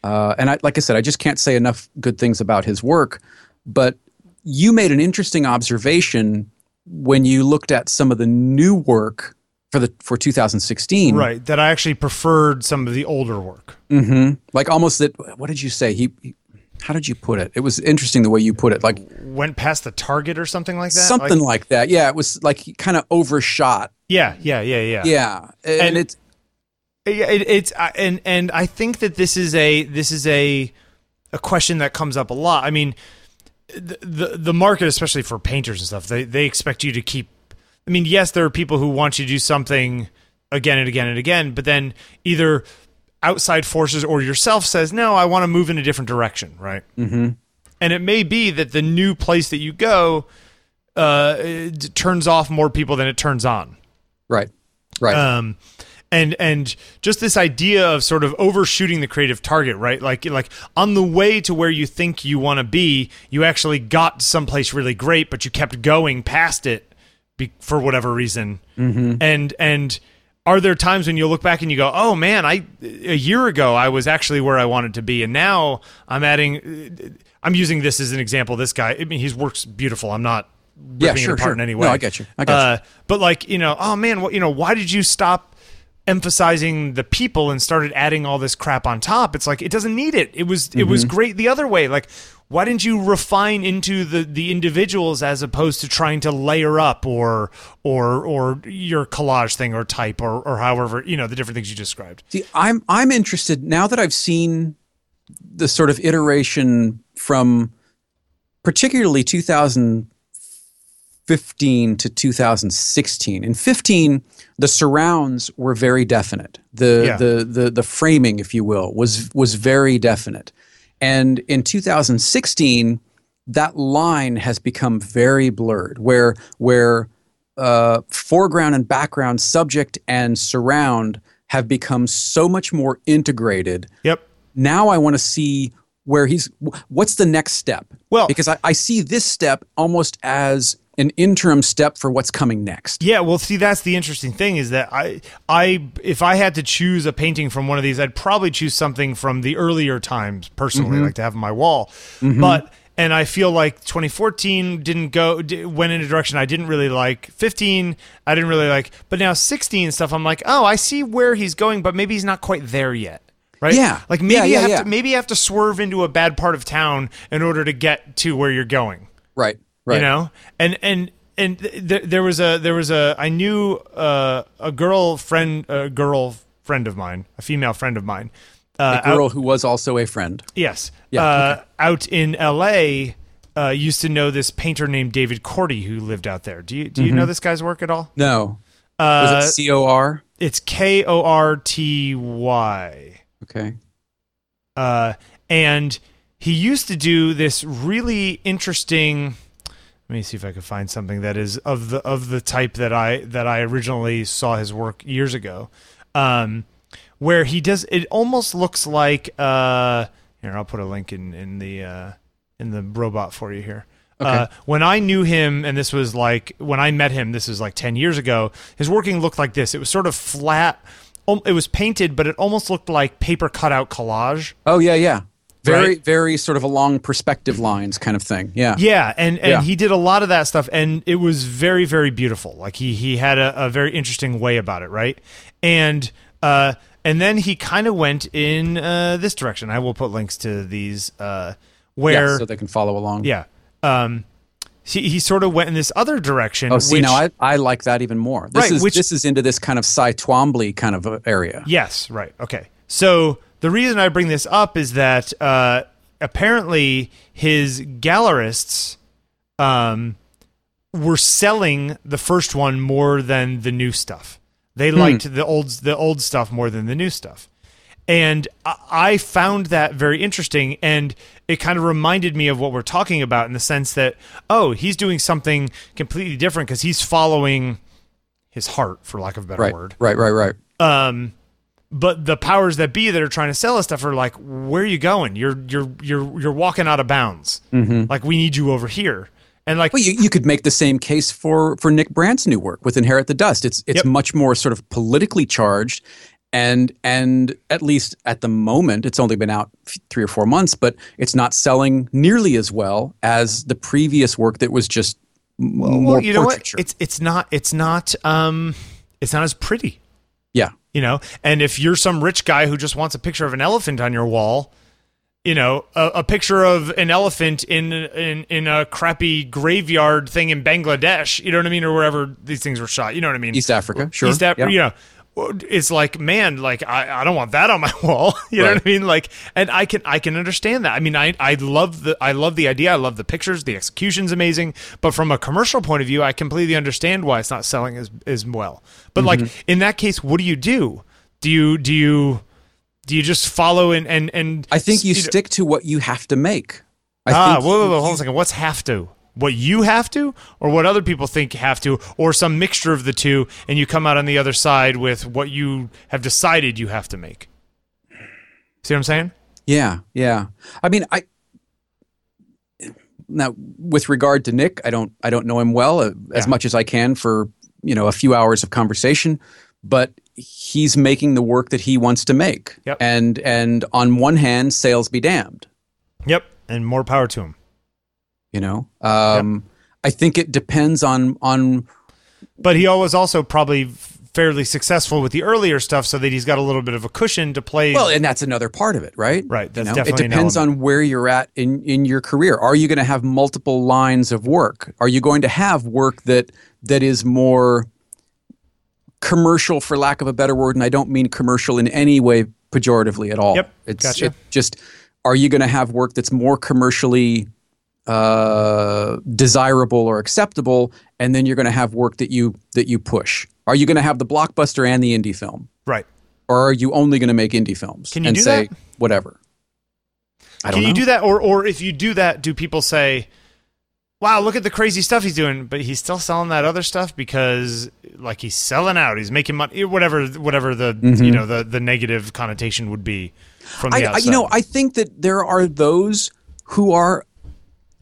Uh, and I, like I said, I just can't say enough good things about his work. But you made an interesting observation when you looked at some of the new work for the for 2016. Right. That I actually preferred some of the older work. hmm Like almost that. What did you say? He, he. How did you put it? It was interesting the way you put it. Like Went past the target or something like that. something Like- like that. Yeah, it was like he kind of overshot. yeah, yeah, yeah, yeah. Yeah, and, And- it's Yeah, it, it's I- and and I think that this is a this is a a question that comes up a lot. I mean, the the, the market, especially for painters and stuff, they they expect you to keep. I mean, yes, there are people who want you to do something again and again and again, but then either outside forces or yourself says, "No, I want to move in a different direction." Right. Mm-hmm. And it may be that the new place that you go uh, turns off more people than it turns on right, right. um and and just this idea of sort of overshooting the creative target right like like on the way to where you think you want to be you actually got someplace really great but you kept going past it be, for whatever reason and and are there times when you look back and you go oh man i a year ago i was actually where i wanted to be and now i'm adding i'm using this as an example this guy i mean his work's beautiful i'm not ripping Yeah, it sure, apart sure. in any No, way I get you. I get you. uh, but like you know oh man what you know why did you stop emphasizing the people and started adding all this crap on top it's like it doesn't need it it was it was Mm-hmm. great the other way like why didn't you refine into the the individuals as opposed to trying to layer up or or or your collage thing or type or or however you know the different things you described See, I'm I'm interested now that I've seen the sort of iteration from particularly 2015 to 2016. In 15, the surrounds were very definite. The Yeah. the the the framing, if you will, was was very definite. And in 2016, that line has become very blurred, where where uh, foreground and background, subject and surround have become so much more integrated. yep Now I want to see where he's. What's the next step? Well- because I, I see this step almost as an interim step for what's coming next. Yeah, well, see, that's the interesting thing is that I, I, if I had to choose a painting from one of these, I'd probably choose something from the earlier times. Personally, mm-hmm. like to have on my wall, mm-hmm. but and I feel like 2014 didn't go went in a direction I didn't really like. 15, I didn't really like, but now 16 stuff, I'm like, oh, I see where he's going, but maybe he's not quite there yet. Right? Yeah. Like maybe Yeah, you have yeah. to maybe you have to swerve into a bad part of town in order to get to where you're going Right. Right. you know and and and th- th- there was a there was a i knew uh, a girl friend a girl friend of mine a female friend of mine uh, A girl who was also a friend. yes Yeah, uh, out in la uh, used to know this painter named david Korty who lived out there do you do you know this guy's work at all No. uh, Was it C O R? it's k-o-r-t-y Okay. uh, and he used to do this really interesting. Let me see if I can find something that is of the of the type that I that I originally saw his work years ago, um, where he does. It almost looks like. Uh, here, I'll put a link in in the uh, in the robot for you here. Uh, when I knew him, and this was like when I met him, this is like ten years ago. His working looked like this. It was sort of flat. Um, it was painted, but it almost looked like paper cutout collage. Oh yeah, yeah. Very, Right. very sort of along perspective lines kind of thing. Yeah. Yeah, and and Yeah. he did a lot of that stuff, and it was very very beautiful. Like he he had a, a very interesting way about it, right? And uh and then he kind of went in uh this direction. I will put links to these uh where Yeah, so they can follow along. yeah. Um he, he sort of went in this other direction. Oh, see, which, now I, I like that even more. This Right, is which- this is into this kind of Cy Twombly kind of uh, area. Yes, right. Okay. So the reason I bring this up is that uh, apparently his gallerists um, were selling the first one more than the new stuff. They liked the old the old stuff more than the new stuff. And I- I found that very interesting, and it kind of reminded me of what we're talking about in the sense that, oh, he's doing something completely different because he's following his heart, for lack of a better Right. word Right. Right. Right. um but the powers that be that are trying to sell us stuff are like where are you going you're you're you're you're walking out of bounds like we need you over here and like Well, you, you could make the same case for for Nick Brandt's new work with Inherit the Dust. It's it's Yep. much more sort of politically charged, and and at least at the moment, it's only been out three or four months, but it's not selling nearly as well as the previous work that was just m- more well, you know what portraiture. it's it's not it's not um it's not as pretty you know and if you're some rich guy who just wants a picture of an elephant on your wall you know a, a picture of an elephant in in in a crappy graveyard thing in Bangladesh you know what I mean or wherever these things were shot you know what I mean East Africa, sure. East Africa, yeah. you know, it's like, man, like I, I don't want that on my wall. You know Right. what I mean? Like, and I can I can understand that. I mean, I I love the I love the idea. I love the pictures. The execution's amazing. But from a commercial point of view, I completely understand why it's not selling as as well. But Mm-hmm. like in that case, what do you do? Do you do you do you just follow and and and I think you know- stick to what you have to make. I ah, think whoa, whoa, whoa, hold on a second. What's have to? What you have to, or what other people think you have to, or some mixture of the two, and you come out on the other side with what you have decided you have to make. See what I'm saying? Yeah, yeah. I mean, I now with regard to Nick, I don't I don't know him well uh, as much as I can for you know a few hours of conversation, but he's making the work that he wants to make. Yep. And and on one hand, sales be damned. Yep. And more power to him. You know, um, I think it depends on on But he was also probably fairly successful with the earlier stuff, so that he's got a little bit of a cushion to play. Well, and that's another part of it, right? Right, that's You know, definitely it depends on where you're at in in your career. Are you going to have multiple lines of work? Are you going to have work that that is more commercial, for lack of a better word? And I don't mean commercial in any way pejoratively at all. Yep, it's gotcha. it just. Are you going to have work that's more commercially uh, desirable or acceptable, and then you're going to have work that you that you push? Are you going to have the blockbuster and the indie film? right. or are you only going to make indie films Can you and do say that? whatever? I don't Can you know. do that, or or if you do that, do people say, "Wow, look at the crazy stuff he's doing," but he's still selling that other stuff because, like, he's selling out, he's making money, whatever, whatever the you know the the negative connotation would be from the Mm-hmm. I, I, outside. you know, I think that there are those who are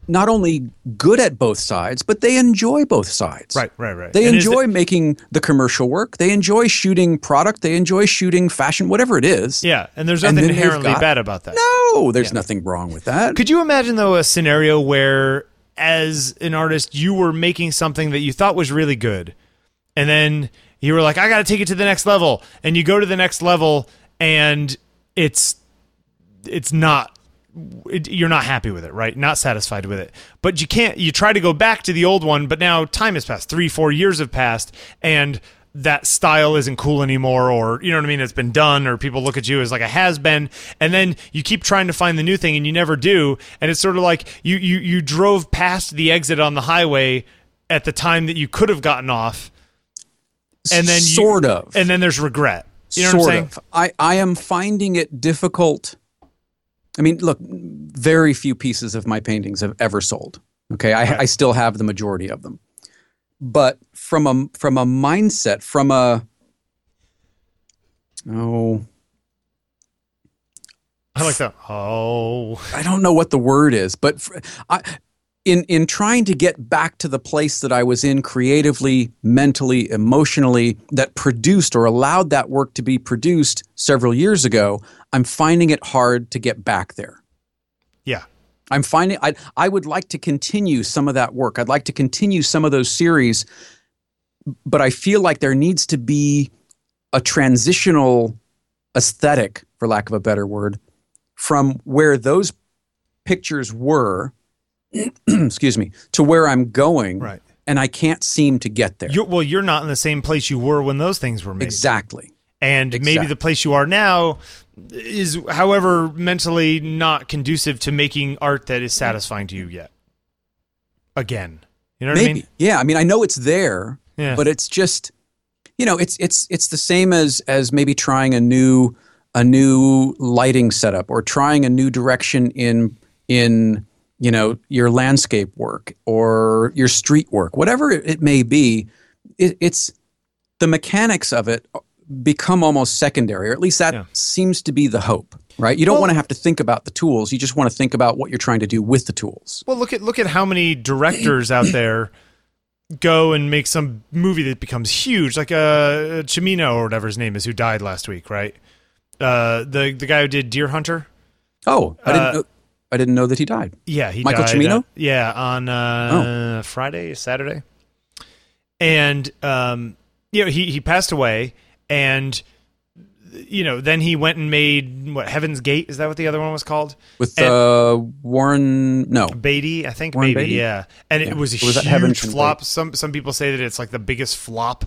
not only good at both sides, but they enjoy both sides. right, right, right. They And enjoy the- making the commercial work. They enjoy shooting product. They enjoy shooting fashion, whatever it is. yeah, and there's nothing they've inherently got- bad about that. No, there's nothing wrong with that. Could you imagine though a scenario where as an artist you were making something that you thought was really good and then you were like I got to take it to the next level and you go to the next level and it's it's not it, you're not happy with it, right? Not satisfied with it. But you can't you try to go back to the old one, but now time has passed. 3 4 years have passed and that style isn't cool anymore or you know what I mean it's been done or people look at you as like a has been and then you keep trying to find the new thing and you never do and it's sort of like you you you drove past the exit on the highway at the time that you could have gotten off and then you, sort of. and then there's regret. You know sort what I'm saying? of. I, I am finding it difficult. I mean, look, very few pieces of my paintings have ever sold. Okay, I, I still have the majority of them, but from a from a mindset, from a oh, I like that. Oh, I don't know what the word is, but fr- I, in in trying to get back to the place that I was in creatively, mentally, emotionally, that produced or allowed that work to be produced several years ago, I'm finding it hard to get back there. yeah. I'm finding I I would like to continue some of that work. I'd like to continue some of those series, but I feel like there needs to be a transitional aesthetic, for lack of a better word, from where those pictures were, excuse me, to where I'm going. Right. And I can't seem to get there. You're, well, you're not in the same place you were when those things were made. exactly. And maybe the place you are now is, however, mentally not conducive to making art that is satisfying to you yet. Again. You know what Maybe. I mean? Yeah. I mean, I know it's there, Yeah. but it's just, you know, it's it's it's the same as as maybe trying a new a new lighting setup or trying a new direction in in you know your landscape work or your street work, whatever it, may be. It, it's the mechanics of it become almost secondary, or at least that Yeah. seems to be the hope. Right? You don't Well- want to have to think about the tools. You just want to think about what you're trying to do with the tools. Well, look at look at how many directors out there go and make some movie that becomes huge, like uh, Cimino or whatever his name is, who died last week, right? Uh, the the guy who did Deer Hunter. Oh, I didn't Uh, know. I didn't know that he died. Yeah, he Michael died, Cimino? uh, yeah, on uh, Friday, Saturday, and um, you know he he passed away, and you know then he went and made what Heaven's Gate is that what the other one was called? With And- uh, Warren, no, Beatty, I think Warren maybe, Beatty? yeah. And Yeah. it was a was huge flop. Some some people say that it's like the biggest flop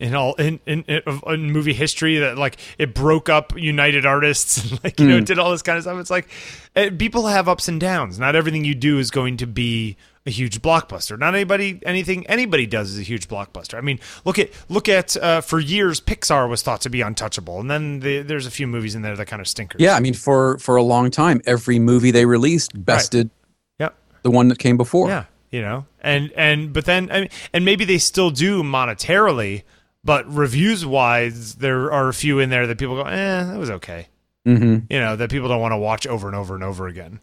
in all in in, in, movie history. That like it broke up United Artists, and like you Hmm. know, did all this kind of stuff. It's like eh, people have ups and downs. Not everything you do is going to be a huge blockbuster. Not anybody anything anybody does is a huge blockbuster. I mean, look at look at uh, for years Pixar was thought to be untouchable, and then the, there's a few movies in there that kind of stinkers. yeah, I mean for for a long time, every movie they released bested Yep. the one that came before. Yeah, you know, and and but then I mean, and maybe they still do monetarily, but reviews wise, there are a few in there that people go, eh, that was okay. Mm-hmm. You know, that people don't want to watch over and over and over again.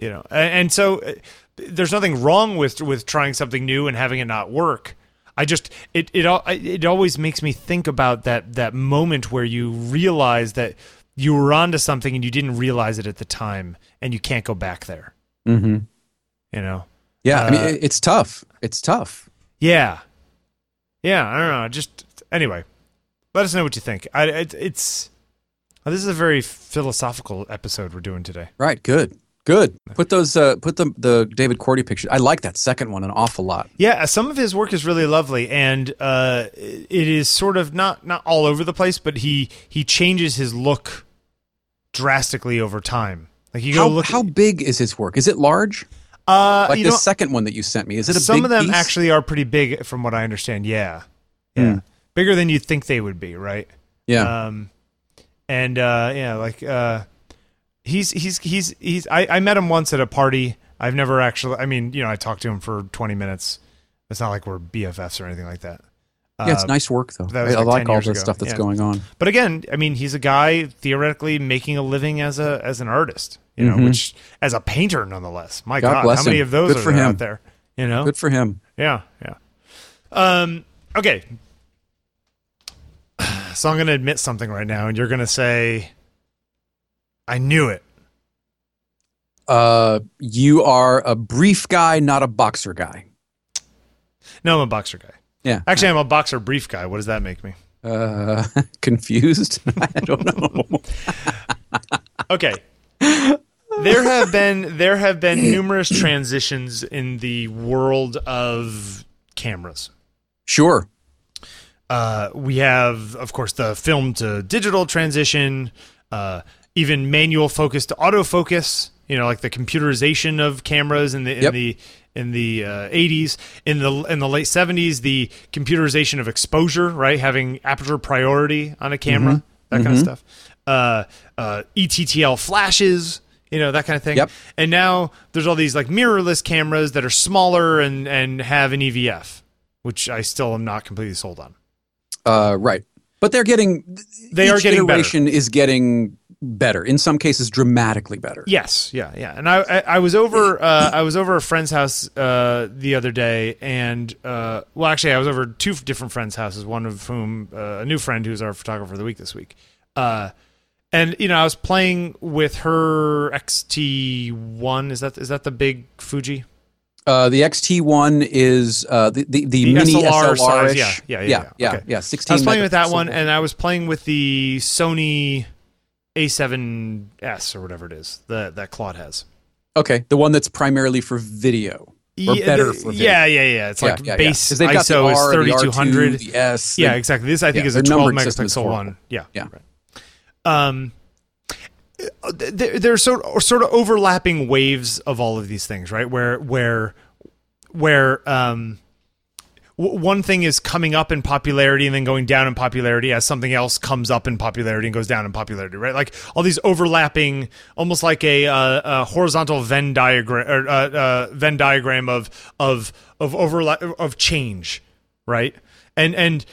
You know, and, and so uh, there's nothing wrong with with trying something new and having it not work. I just it it it always makes me think about that that moment where you realize that you were onto something and you didn't realize it at the time, and you can't go back there. Mm-hmm. You know. Yeah, I mean Uh, it's tough. It's tough. Yeah. Yeah, I don't know. Just anyway, let us know what you think. I, it, it's oh, this is a very philosophical episode we're doing today. Right. Good. Good. Put those. Uh, put the the David Korty picture. I like that second one an awful lot. Yeah, some of his work is really lovely, and uh, it is sort of not not all over the place, but he he changes his look drastically over time. Like you go How look. how big is his work? Is it large? Uh, Like the second one that you sent me. Is it a some of them piece? actually are pretty big, from what I understand. Yeah, yeah, Hmm. bigger than you'd think they would be, right? Yeah. Um, and uh, yeah, like uh, he's he's he's he's. I, I met him once at a party. I've never actually. I mean, you know, I talked to him for twenty minutes. It's not like we're BFFs or anything like that. Yeah, it's Uh, nice work though. I, like like all the ago. stuff that's Yeah. going on. But again, I mean, he's a guy theoretically making a living as a as an artist. You know, Mhm. which as a painter, nonetheless. My God God, how many him. of those Good are for there him. out there? You know, Good for him. yeah, yeah. Um, okay. So I'm going to admit something right now, and you're going to say, "I knew it." Uh, you are a brief guy, not a boxer guy. No, I'm a boxer guy. Yeah. Actually, I'm a boxer brief guy. What does that make me? Uh, confused? I don't know. Okay. there have been there have been numerous transitions in the world of cameras. Sure. Uh, we have, of course, the film to digital transition, uh, even manual focus to autofocus. You know, like the computerization of cameras and the in Yep. the in the uh, 80s, in the in the late 70s, the computerization of exposure, right, having aperture priority on a camera, Mm-hmm. that kind of stuff. Uh, uh, ETTL flashes. You know that kind of thing. Yep. And now there's all these like mirrorless cameras that are smaller and and have an EVF, which I still am not completely sold on. Uh, right. But they're getting. They are getting better. iteration is getting better. In some cases, dramatically better. Yes, yeah, yeah. And I, I, I was over, uh, I was over a friend's house uh, the other day, and uh, well, actually, I was over two different friends' houses. One of whom, uh, a new friend who's our photographer of the week this week. Uh, and you know, I was playing with her XT1. Is that is that the big Fuji? Uh, the XT1 is uh, the the, the, The mini SLR SLR size, yeah, yeah, yeah, yeah, yeah. yeah, Okay. yeah, I was playing with that megapixel. one, and I was playing with the Sony A7S or whatever it is that that Claude has. Okay, the one that's primarily for video. Or Yeah, better for video. yeah, yeah, yeah. It's Yeah, like yeah, yeah. base 'Cause they've got the ISO is R, the thirty two hundred. R2, the S. Yeah, the- exactly. This I think yeah, is a 12 numbering system is megapixel one. Yeah, Yeah. right. Um, there, there's sort of, sort of overlapping waves of all of these things, right? Where where where um, one thing is coming up in popularity and then going down in popularity as something else comes up in popularity and goes down in popularity, right? Like all these overlapping, almost like a, uh, a horizontal Venn diagram or uh, uh, Venn diagram of of of overlap of change, right? And and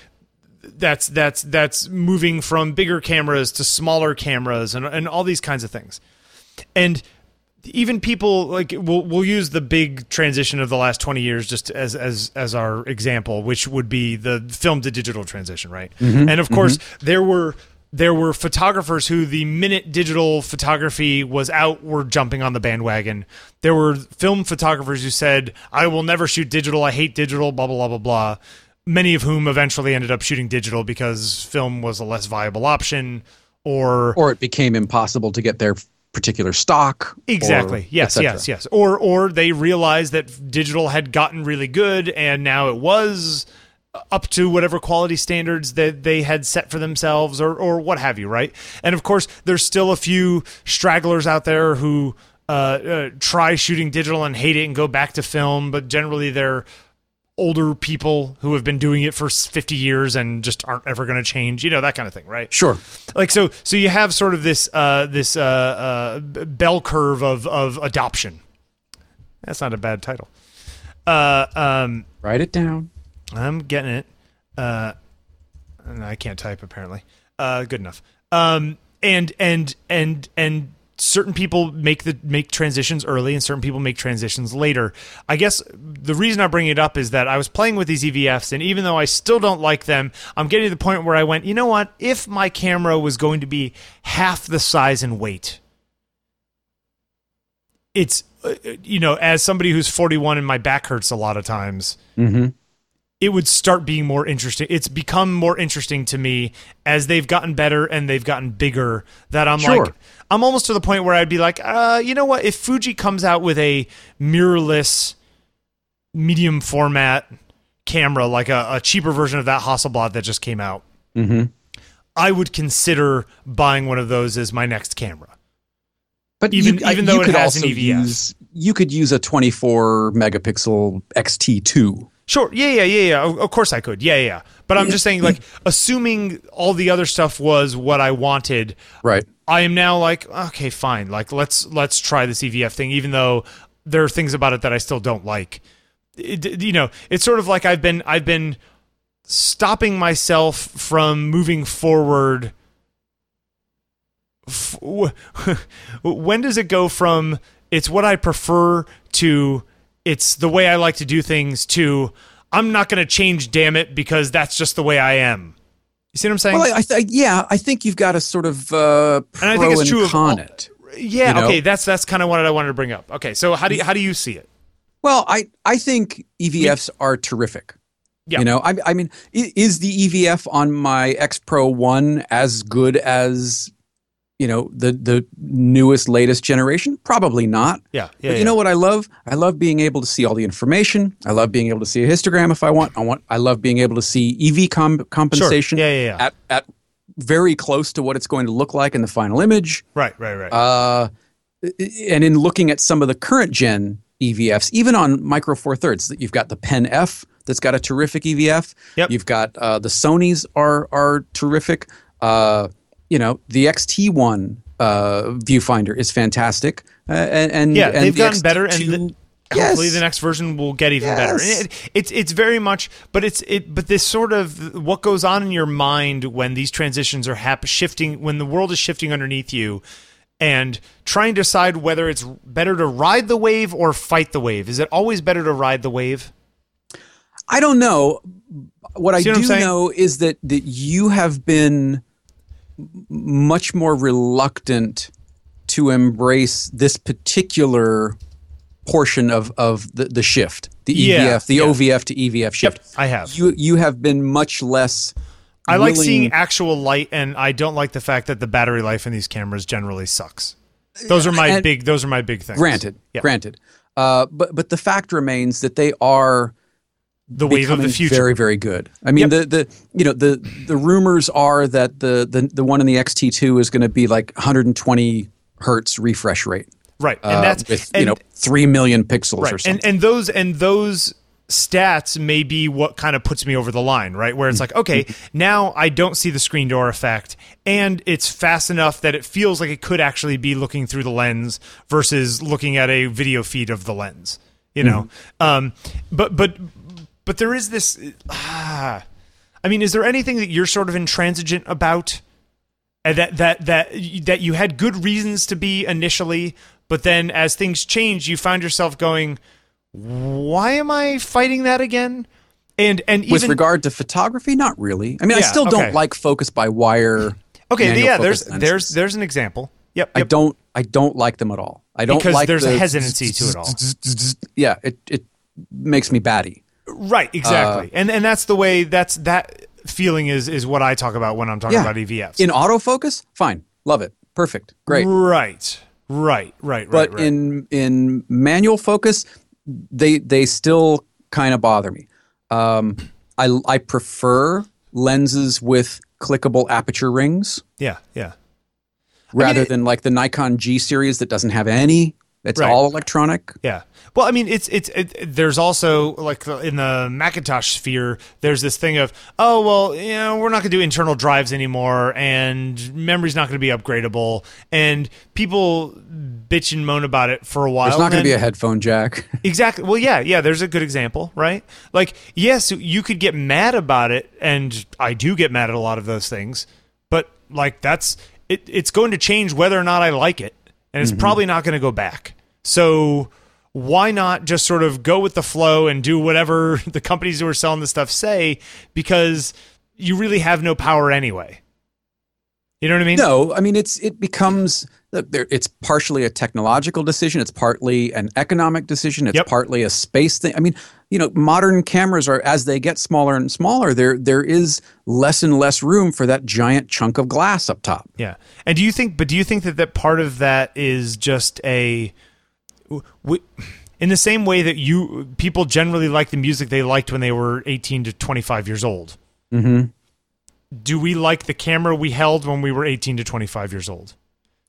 that's that's that's moving from bigger cameras to smaller cameras and and all these kinds of things. And even people like we'll we'll use the big transition of the last 20 years just as as as our example which would be the film to digital transition right? Mm-hmm. And of mm-hmm. course there were there were photographers who the minute digital photography was out were jumping on the bandwagon. There were film photographers who said i will never shoot digital. I hate digital blah blah blah blah blah. Many of whom eventually ended up shooting digital because film was a less viable option or Or it became impossible to get their particular stock. Exactly. et Yes. Yes. Yes. Or or they realized that digital had gotten really good, and now it was up to whatever quality standards that they had set for themselves, or or what have you. Right. And of course, there's still a few stragglers out there who uh, uh, try shooting digital and hate it and go back to film, but generally they're older people who have been doing it for 50 years and just aren't ever going to change you know that kind of thing right? Sure. like so so you have sort of this uh this uh, uh bell curve of of adoption. That's not a bad title. Uh um Write it down. i'm getting it. Uh i can't type apparently. Uh good enough. Um and and and and certain people make the make transitions early and certain people make transitions later i guess the reason i bring it up is that i was playing with these evfs and even though i still don't like them i'm getting to the point where i went you know what if my camera was going to be half the size and weight it's uh, you know as somebody who's 41 and my back hurts a lot of times Mm-hmm. It would start being more interesting. It's become more interesting to me as they've gotten better and they've gotten bigger. That I'm Sure. like, I'm almost to the point where I'd be like, uh, you know what? If Fuji comes out with a mirrorless medium format camera, like a, a cheaper version of that Hasselblad that just came out, hmm I would consider buying one of those as my next camera. But Even- you, even though you it could has an also use you could use a 24 megapixel XT2. Sure. Yeah, yeah, yeah, yeah. Of of course I could. Yeah, yeah. yeah. But I'm just saying, like, assuming all the other stuff was what I wanted, Right. I am now like, okay, fine. Like, let's let's try this EVF thing, even though there are things about it that I still don't like. It, you know, it's sort of like I've been I've been stopping myself from moving forward. F- when does it go from it's what I prefer to it's the way I like to do things to I'm not going to change, damn it, because that's just the way I am. You see what I'm saying? Well, I, th- yeah, I think you've got a sort of uh, pro And I think it's and true con all- it. Yeah, you know? okay, that's that's kind of what I wanted to bring up. Okay, so how do you, how do you see it? Well, I I think EVFs are terrific. Yeah. You know, I, I mean, is the EVF on my X Pro One as good as you know the the newest latest generation? Probably not. Yeah, yeah. but yeah. you know what I love? I love being able to see all the information. I love being able to see a histogram if I want. I want. I love being able to see EV com- sure. compensation Yeah, yeah, yeah. at at very close to what it's going to look like in the final image. right, right, right. Uh, and in looking at some of the current gen EVFs, even on Micro Four Thirds, you've got the Pen F that's got a terrific EVF. Yep. You've got uh, the Sony's are are terrific. Uh, you know, the XT one uh, viewfinder is fantastic. Uh, and, and yeah, and they've the gotten better, and XT2 the, Yes. hopefully the next version will get even better. Yes. It, it's it's very much, but it's it, but this sort of what goes on in your mind when these transitions are hap- shifting, when the world is shifting underneath you, and trying to decide whether it's better to ride the wave or fight the wave. Is it always better to ride the wave? I don't know. What I See I'm do know is that that you have been much more reluctant to embrace this particular portion of of the, the shift, the Yeah, EVF, the yeah. OVF to EVF shift. I have. You you have been much less. I like seeing actual light, and I don't like the fact that the battery life in these cameras generally sucks. Those are my And- big. Those are my big things. Granted, Yeah. granted. Uh, but but the fact remains that they are the wave of the future. very very good. I mean the the you know the the rumors are that the the the one in the XT2 is going to be like 120 hertz refresh rate. right, and uh, that's with and, you know three million pixels or right, something. and and those and those stats may be what kind of puts me over the line, right? Where it's like, okay, now I don't see the screen door effect, and it's fast enough that it feels like it could actually be looking through the lens versus looking at a video feed of the lens. You know, um, but but but there is this. Ah, I mean, is there anything that you're sort of intransigent about? and that that that that you had good reasons to be initially, but then as things change, you find yourself going, "Why am I fighting that again?" And and even With regard to photography, not really. I mean, I still don't like focus by wire. okay, yeah, there's lenses. there's there's an example. Yep, I don't I don't like them at all. I don't Because like there's a hesitancy to it all. Yeah, it it makes me batty. Right, exactly, and and that's the way that's that feeling is is what I talk about when I'm talking Yeah. about EVFs. In autofocus, fine, love it, perfect, great. Right, right, right, but right, right. in in manual focus they they still kind of bother me um, I, I prefer lenses with clickable aperture rings yeah, yeah. rather it- than like the nikon g series that doesn't have any it's Right. all electronic Yeah. Well, I mean, it's it's it, there's also like in the Macintosh sphere, there's this thing of oh well, you know, we're not going to do internal drives anymore, and memory's not going to be upgradable, and people bitch and moan about it for a while. there's not going to be a headphone jack Exactly. Well, yeah, yeah. There's a good example, right? Like, yes, you could get mad about it, and I do get mad at a lot of those things. But like, that's it. It's going to change whether or not I like it, and it's mm-hmm. probably not going to go back. So why not just sort of go with the flow and do whatever the companies who are selling this stuff say? Because you really have no power anyway. You know what I mean? No, I mean it's it becomes look, there, it's partially a technological decision. It's partly an economic decision. It's Yep. partly a space thing. I mean, you know, modern cameras are as they get smaller and smaller. There there is less and less room for that giant chunk of glass up top. Yeah. And do you think, but do you think that that part of that is just a, w- in the same way that you, people generally like the music they liked when they were 18 to 25 years old? Mm-hmm. Do we like the camera we held when we were 18 to 25 years old?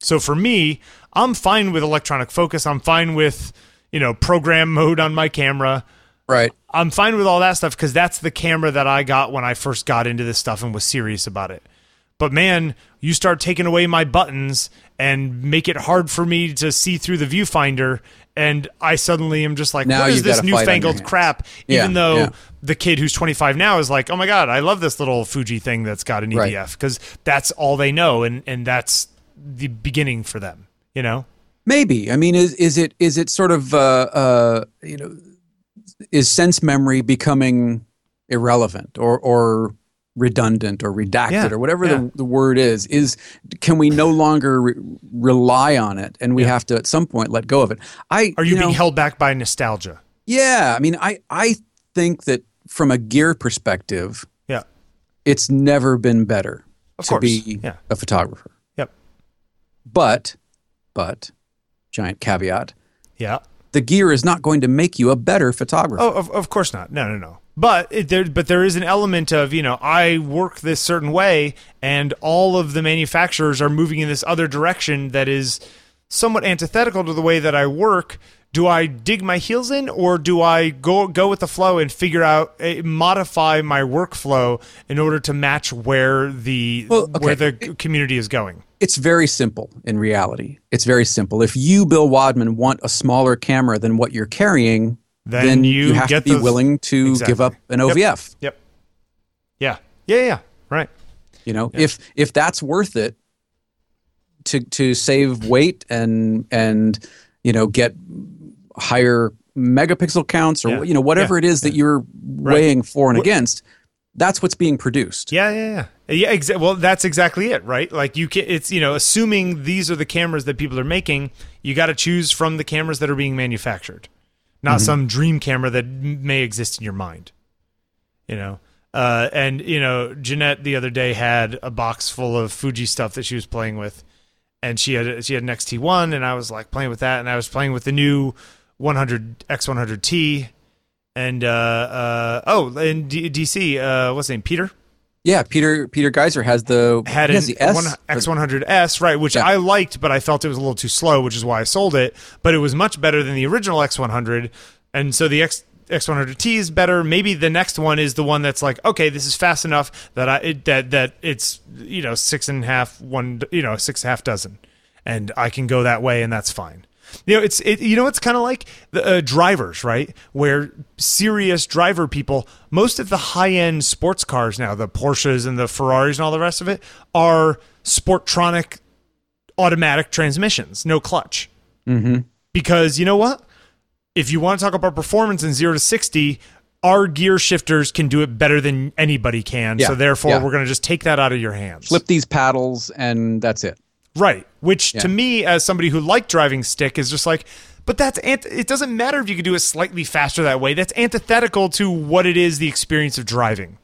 So for me, I'm fine with electronic focus. I'm fine with, you know, program mode on my camera. Right. I'm fine with all that stuff because that's the camera that I got when I first got into this stuff and was serious about it. But man, you start taking away my buttons and make it hard for me to see through the viewfinder, and I suddenly am just like, Now what is this got a fight on your newfangled crap? Yeah, Even though yeah. the kid who's 25 now is like, oh my god, I love this little Fuji thing that's got an Right. EVF because that's all they know, and and that's the beginning for them. You know? Maybe. I mean, is is it is it sort of uh, uh, you know is sense memory becoming irrelevant or or redundant or redacted Yeah, or whatever yeah. the, the word is? Is can we no longer re- rely on it and we Yeah. have to at some point let go of it? I Are you, know, being held back by nostalgia? Yeah, I mean, I I think that from a gear perspective, Yeah. it's never been better Of to course. be a photographer. Yep. But, but, giant caveat. Yeah. The gear is not going to make you a better photographer. Oh, of, of course not. No, no, no. But it, there, but there is an element of you know I work this certain way, and all of the manufacturers are moving in this other direction that is somewhat antithetical to the way that I work. Do I dig my heels in, or do I go go with the flow and figure out eh, modify my workflow in order to match where the Well, where okay. the community is going? It's very simple in reality. It's very simple. If you, Bill Wadman, want a smaller camera than what you're carrying, Then then, you you, have get to be the- willing to Exactly. give up an OVF. Yep. Yeah. Yeah. Yeah. Right. You know, if if that's worth it to to save weight and and you know get higher megapixel counts or Yeah. you know whatever Yeah. it is that you're weighing for and against, that's what's being produced. Yeah, yeah, yeah. Yeah, exa- well, that's exactly it, right? Like you can it's, you know, assuming these are the cameras that people are making, you got to choose from the cameras that are being manufactured. Not some dream camera that m- may exist in your mind. You know. Uh, and you know, Jeanette the other day had a box full of Fuji stuff that she was playing with, and she had she had an XT1, and I was like playing with that, and I was playing with the new 100 X100T, and uh, uh, oh, in D- DC, uh, what's his name, Peter Yeah, Peter Peter Geyser has the had an has the S one, X100S, right, which Yeah. I liked, but I felt it was a little too slow, which is why I sold it. But it was much better than the original X100, and so the X X100T is better. Maybe the next one is the one that's like, okay, this is fast enough that I it, that that it's you know six and a half one you know six and a half dozen, and I can go that way, and that's fine. You know, it's it, you know it's kind of like the uh, drivers, right? Where serious driver people, most of the high end sports cars now, the Porsches and the Ferraris and all the rest of it, are Sportronic automatic transmissions, no clutch. Mm-hmm. Because you know what? If you want to talk about performance in zero to sixty, our gear shifters can do it better than anybody can. Yeah, so therefore, yeah. we're going to just take that out of your hands. flip these paddles and that's it. Right. Which to me, as somebody who liked driving stick, is just like, but that's ant- it doesn't matter if you can do it slightly faster that way. That's antithetical to what it is the experience of driving.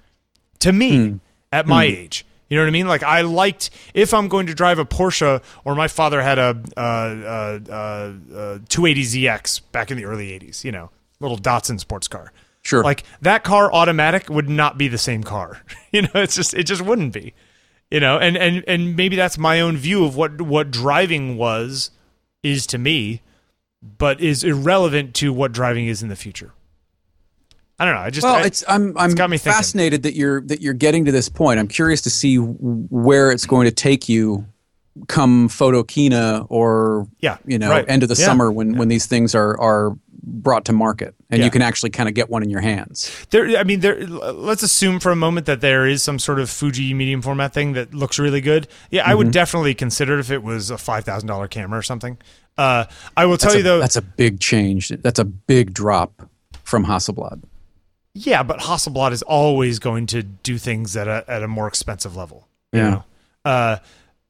To me, at my age, you know what I mean? Like I liked if I'm going to drive a Porsche, or my father had a uh, uh, uh, uh, 280ZX back in the early '80s. You know, little Datsun sports car. Sure. Like that car automatic would not be the same car. you know, it's just it just wouldn't be. You know, and and and maybe that's my own view of what what driving was is to me, but is irrelevant to what driving is in the future. I don't know. I just Well, I- it's I'm I'm got me thinking. fascinated that you're that you're getting to this point. I'm curious to see where it's going to take you come photokina or Yeah, you know right. end of the Yeah. summer when when these things are are brought to market and Yeah. you can actually kind of get one in your hands. there. I mean, there. Let's assume for a moment that there is some sort of Fuji medium format thing that looks really good. Yeah, I Mm-hmm. would definitely consider it if it was a five thousand dollar camera or something. Uh, I will tell That's you a, though. that's a big change. That's a big drop from Hasselblad. Yeah, but Hasselblad is always going to do things at a at a more expensive level. you Yeah. know? Uh,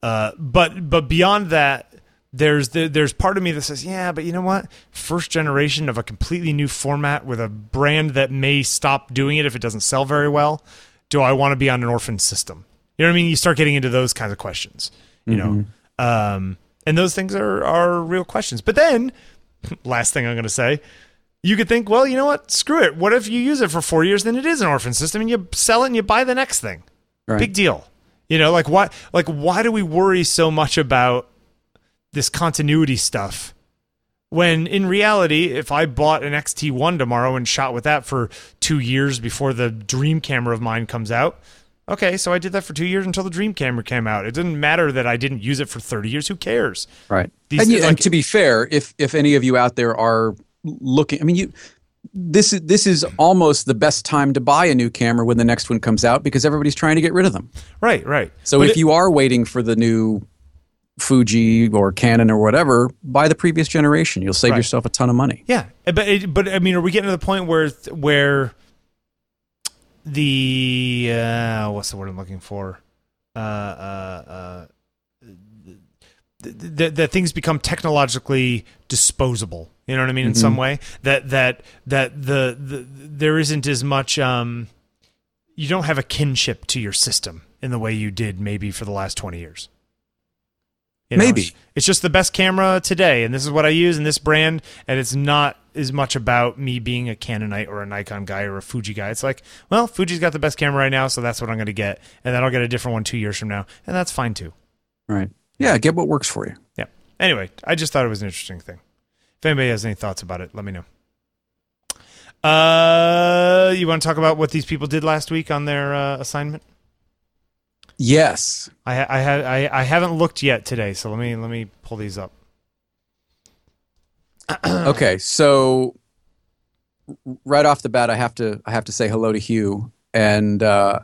Uh, but but beyond that, there's the, there's part of me that says, yeah, but you know what? First generation of a completely new format with a brand that may stop doing it if it doesn't sell very well. Do I want to be on an orphan system? You know what I mean? You start getting into those kinds of questions. You know, um, and those things are are real questions. But then, last thing I'm going to say, you could think, well, you know what? Screw it. What if you use it for four years? Then it is an orphan system, and you sell it and you buy the next thing. Right. Big deal. You know, like why? Like why do we worry so much about this continuity stuff? When in reality, if I bought an XT1 tomorrow and shot with that for two years before the dream camera of mine comes out, okay, so I did that for two years until the dream camera came out. It didn't matter that I didn't use it for 30 years. Who cares? Right. These- and, you, and to be fair, if if any of you out there are looking, I mean, you this is this is almost the best time to buy a new camera when the next one comes out because everybody's trying to get rid of them. Right, right. So But if it- you are waiting for the new Fuji or Canon or whatever, buy the previous generation. You'll save Right. yourself a ton of money. Yeah, but it, but I mean, are we getting to the point where where the uh, what's the word I'm looking for? Uh, uh, uh, that things become technologically disposable. You know what I mean? In some way, that that that the, the there isn't as much. Um, you don't have a kinship to your system in the way you did maybe for the last twenty years. You know, Maybe. it's, it's just the best camera today, and this is what I use, and this brand, and it's not as much about me being a Canonite or a Nikon guy or a Fuji guy. It's like, well, Fuji's got the best camera right now, so that's what I'm going to get, and then I'll get a different one two years from now, and that's fine too. Right. Yeah, get what works for you. Yeah. Anyway, I just thought it was an interesting thing. If anybody has any thoughts about it, let me know. Uh, you want to talk about what these people did last week on their uh, assignment? Yes. I I had I, I haven't looked yet today, so let me let me pull these up. okay, so right off the bat, I have to I have to say hello to Hugh and uh,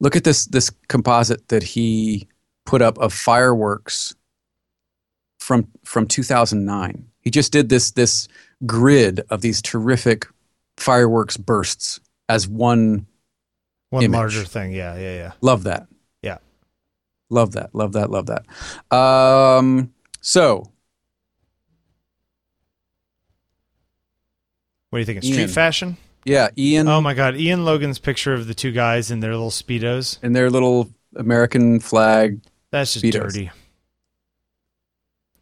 look at this this composite that he put up of fireworks from from 2009. He just did this this grid of these terrific fireworks bursts as one. One Image. larger thing, yeah, yeah, yeah. Love that. Yeah. Love that. Love that. Love that. Um, so What do you think? It's Ian. street fashion? yeah, Ian Oh my god, Ian Logan's picture of the two guys in their little speedos. and their little American flag That's just Speedos. dirty.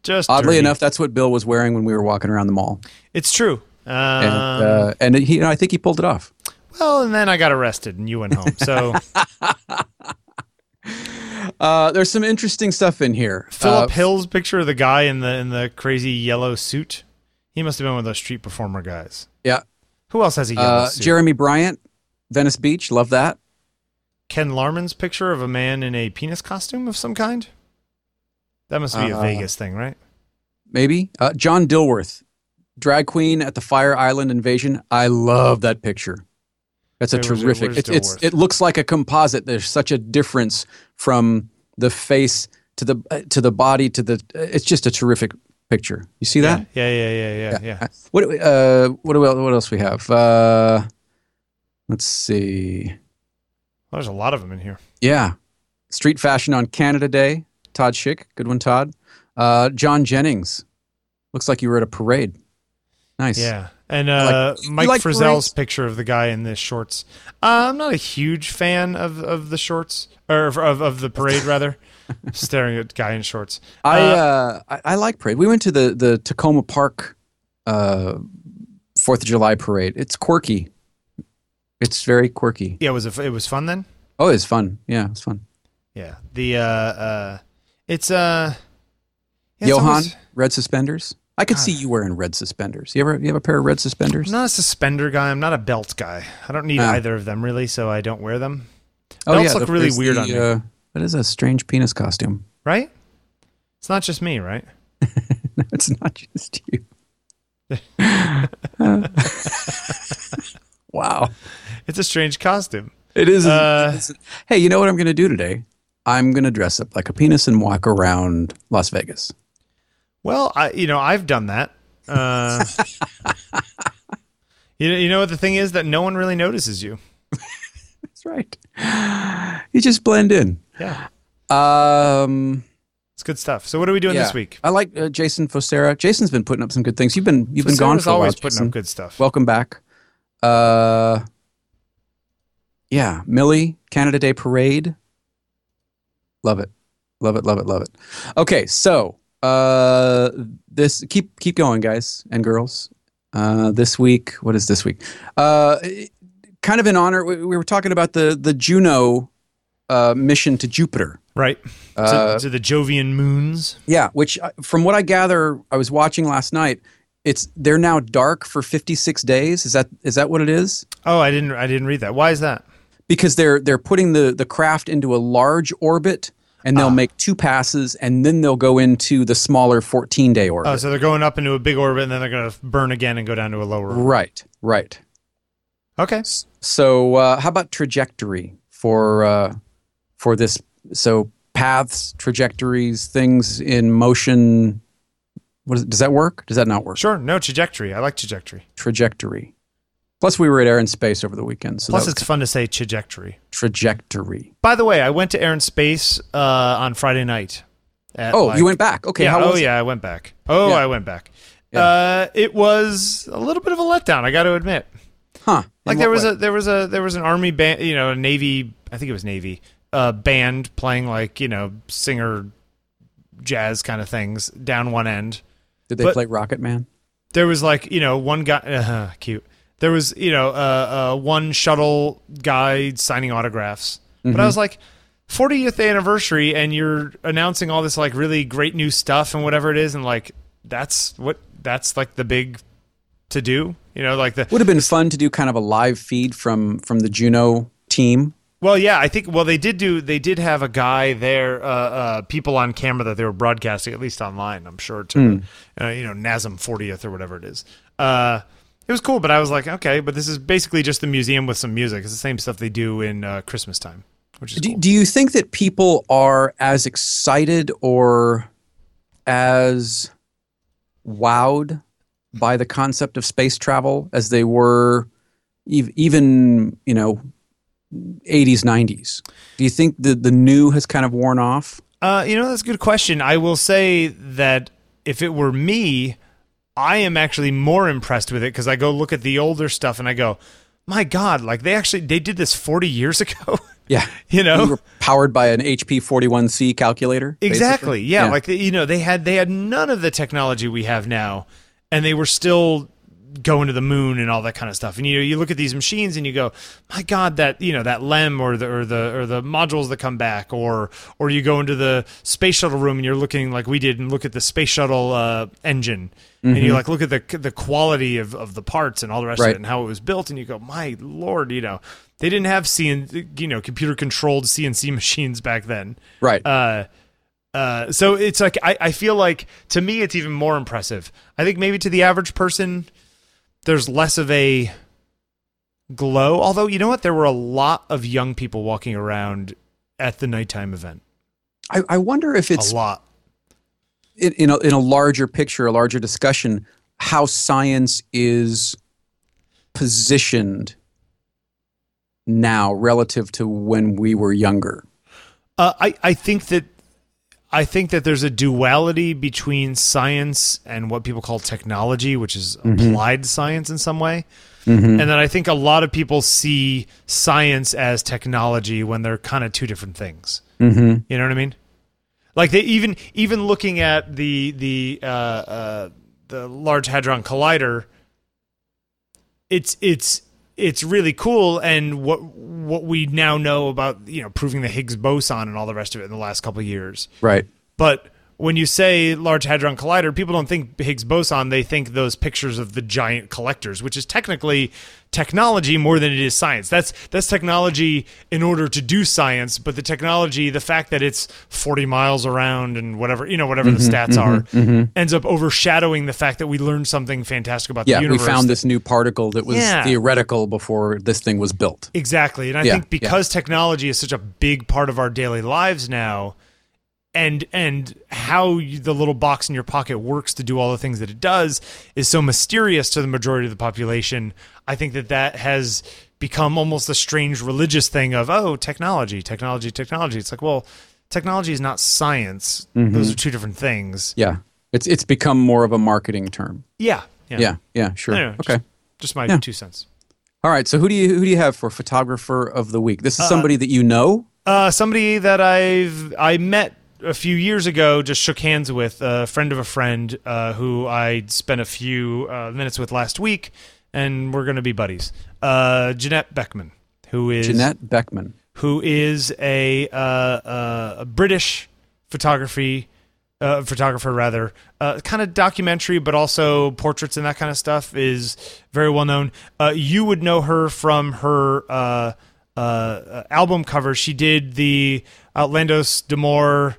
Just Oddly dirty. enough, that's what Bill was wearing when we were walking around the mall, it's true. Um, and uh, and he, I think he pulled it off. well, and then I got arrested, and you went home. So Uh, there's some interesting stuff in here. Philip Uh, Hill's picture of the guy in the in the crazy yellow suit. He must have been one of those street performer guys. Yeah, Who else has a yellow uh, suit? Jeremy Bryant, Venice Beach, love that. Ken Larman's picture of a man in a penis costume of some kind. That must be a Uh, Vegas thing, right? Maybe uh, John Dilworth, drag queen at the Fire Island invasion. I love that picture. That's a terrific. where's it's it looks like a composite. There's such a difference from the face to the uh, to the body to the. It's just a terrific picture. You see that? Yeah, yeah, yeah, yeah, yeah. yeah. What uh what do we, what else we have? Uh, let's see. Well, there's a lot of them in here. Yeah, street fashion on Canada Day. Todd Schick, good one, Todd. Uh, John Jennings, looks like you were at a parade. Nice. Yeah. And uh, you Mike like Frizzell's parades? picture of the guy in the shorts. Uh, I'm not a huge fan of, of the shorts, or of, of the parade, rather. Staring at guy in shorts. I, Uh, uh, I I like parade. We went to the the Takoma Park uh, Fourth of July parade. It's quirky. It's very quirky. Yeah, was it, it was fun then? Oh, it's fun. Yeah, it's fun. Yeah. The, uh, uh, it's, uh, it's Johan, always- red suspenders. I could God. see you wearing red suspenders. You ever you have a pair of red suspenders? I'm not a suspender guy. I'm not a belt guy. I don't need Ah. either of them really, so I don't wear them. oh belts yeah, look the- really weird the, on me. Uh, that is a strange penis costume. Right? It's not just me, right? it's not just you. wow. It's a strange costume. It is. Uh, hey, you know what I'm going to do today? I'm going to dress up like a penis and walk around Las Vegas. Well, I you know I've done that. Uh, you know, you know what the thing is that no one really notices you. That's right. You just blend in. Yeah. Um, It's good stuff. So what are we doing Yeah. this week? I like uh, Jason Fosera. Jason's been putting up some good things. You've been you've been gone for a while. always putting Jason. up good stuff. Welcome back. Uh, yeah, Millie Canada Day Parade. Love it, love it, love it, love it. Okay, so uh, this keep keep going, guys and girls. Uh, this week, what is this week? Uh, kind of in honor. We, we were talking about the the Juno uh, mission to Jupiter. right. Uh, to, to the Jovian moons. Yeah, which uh, from what I gather, I was watching last night. It's they're now dark for 56 days. Is that is that what it is? Oh, I didn't I didn't read that. Why is that? Because they're they're putting the the craft into a large orbit and they'll make two passes and then they'll go into the smaller 14 day orbit. Oh, so they're going up into a big orbit and then they're going to burn again and go down to a lower orbit. right, right. Okay. So uh, how about trajectory for uh, for this? So paths, trajectories, things in motion. What is, does that work? Does that not work? Sure. No trajectory. I like trajectory. Trajectory. Plus, we were at Air and Space over the weekend, so Plus, it's fun to say trajectory. trajectory. By the way, I went to Air and Space uh, on Friday night. at, Oh, like- you went back. Okay, yeah. how oh, was it? yeah. I went back. Oh, Yeah. I went back. Yeah. Uh, it was a little bit of a letdown. I got to admit. Huh? Like there was a there was a there was an army band, you know, a navy. I think it was navy uh, band playing like you know singer jazz kind of things down one end. Did they but- play Rocket Man? There was like you know one guy uh, cute. There was you know uh, uh, one shuttle guy signing autographs, but I was like. 40th anniversary and you're announcing all this like really great new stuff and whatever it is and like that's what that's like the big to do you know like the Would have been fun to do kind of a live feed from from the Juno team. Well, yeah, I think. Well, they did do. They did have a guy there, uh, uh, people on camera that they were broadcasting, at least online. I'm sure to, uh, you know, NASM 40th or whatever it is. Uh, it was cool, but I was like, okay, but this is basically just the museum with some music. It's the same stuff they do in uh, Christmas time, which is Do, cool. do you think that people are as excited or as wowed by the concept of space travel as they were ev- even, you know, 80s, 90s? Do you think the, the new has kind of worn off? Uh, you know, that's a good question. I will say that if it were me, I am actually more impressed with it because I go look at the older stuff and I go, my God, like they actually they did this 40 years ago. Yeah. you know, You were powered by an HP 41C calculator? Exactly. basically? Yeah, Like you know, they had they had none of the technology we have now, and they were still going to the moon and all that kind of stuff. And you know, you look at these machines and you go, my God, that you know that LEM or the or the or the modules that come back, or or you go into the space shuttle room and you're looking like we did and look at the space shuttle uh, engine. And you like look at the the quality of, of the parts and all the rest of it and how it was built, and you go, my lord, you know, they didn't have CN, you know, computer controlled CNC machines back then. Right. Uh, uh, so it's like I, I feel like to me it's even more impressive. I think maybe to the average person, there's less of a glow. Although you know what, there were a lot of young people walking around at the nighttime event. I, I wonder if it's a lot. in, in, a, in a larger picture, a larger discussion, how science is positioned now relative to when we were younger. Uh, I I think that I think that there's a duality between science and what people call technology, which is applied science in some way. And then I think a lot of people see science as technology when they're kind of two different things. Mm-hmm. You know what I mean? Like they even even looking at the the uh, uh, the Large Hadron Collider, it's it's it's really cool. And what what we now know about you know proving the Higgs boson and all the rest of it in the last couple of years. Right. But when you say Large Hadron Collider, people don't think Higgs boson. They think those pictures of the giant collectors, which is technically technology more than it is science. That's that's technology in order to do science, but the technology, the fact that it's 40 miles around and whatever, you know, whatever Mm-hmm, the stats are, ends up overshadowing the fact that we learned something fantastic about Yeah, the we found this new particle that was Yeah. theoretical before this thing was built. Exactly. And I Yeah, think because technology is such a big part of our daily lives now and and how you, the little box in your pocket works to do all the things that it does is so mysterious to the majority of the population. I think that that has become almost a strange religious thing of oh, technology, technology, technology. It's like, well, technology is not science. Mm-hmm. Those are two different things. Yeah. It's it's become more of a marketing term. Yeah. Yeah. Yeah. Yeah. Sure. Anyway, okay. Just my Yeah. two cents. All right. So who do you who do you have for photographer of the week? This is somebody that you know. Uh, somebody that I've I met a few years ago, just shook hands with a friend of a friend uh, who I spent a few uh, minutes with last week, and we're going to be buddies. Uh, Janette Beckman, who is Janette Beckman. who is a, uh, uh, a British photography uh, photographer, rather, uh, kind of documentary, but also portraits and that kind of stuff is very well known. Uh, you would know her from her uh, uh, album cover. She did the Outlandos d'Amour.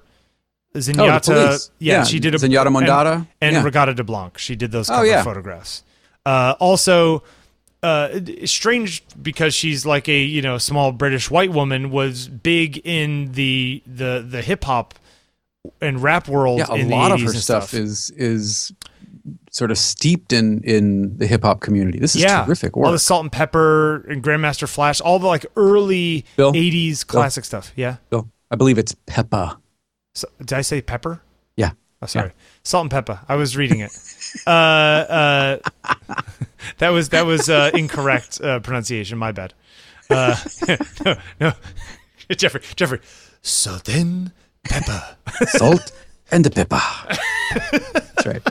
Zenyatta, Oh, yeah, Yeah, she did a Zenyatta Mondatta. and, and Yeah. Reggatta de Blanc. She did those Oh, cover yeah. photographs. Uh, also, uh, strange because she's like a you know small British white woman was big in the the the hip hop and rap world. Yeah, a lot of her and stuff, is is sort of steeped in in the hip hop community. This is yeah, terrific all the Salt and Pepper and Grandmaster Flash, all the like early Bill? '80s classic stuff. Yeah, Bill, I believe it's Peppa. So, did I say Pepper? Yeah. Oh, sorry. Salt and pepper. I was reading it. uh, uh, that was that was uh, incorrect uh, pronunciation. My bad. Uh, no, no, Jeffery, Jeffery. Salt and pepper. Salt and the pepper. That's right.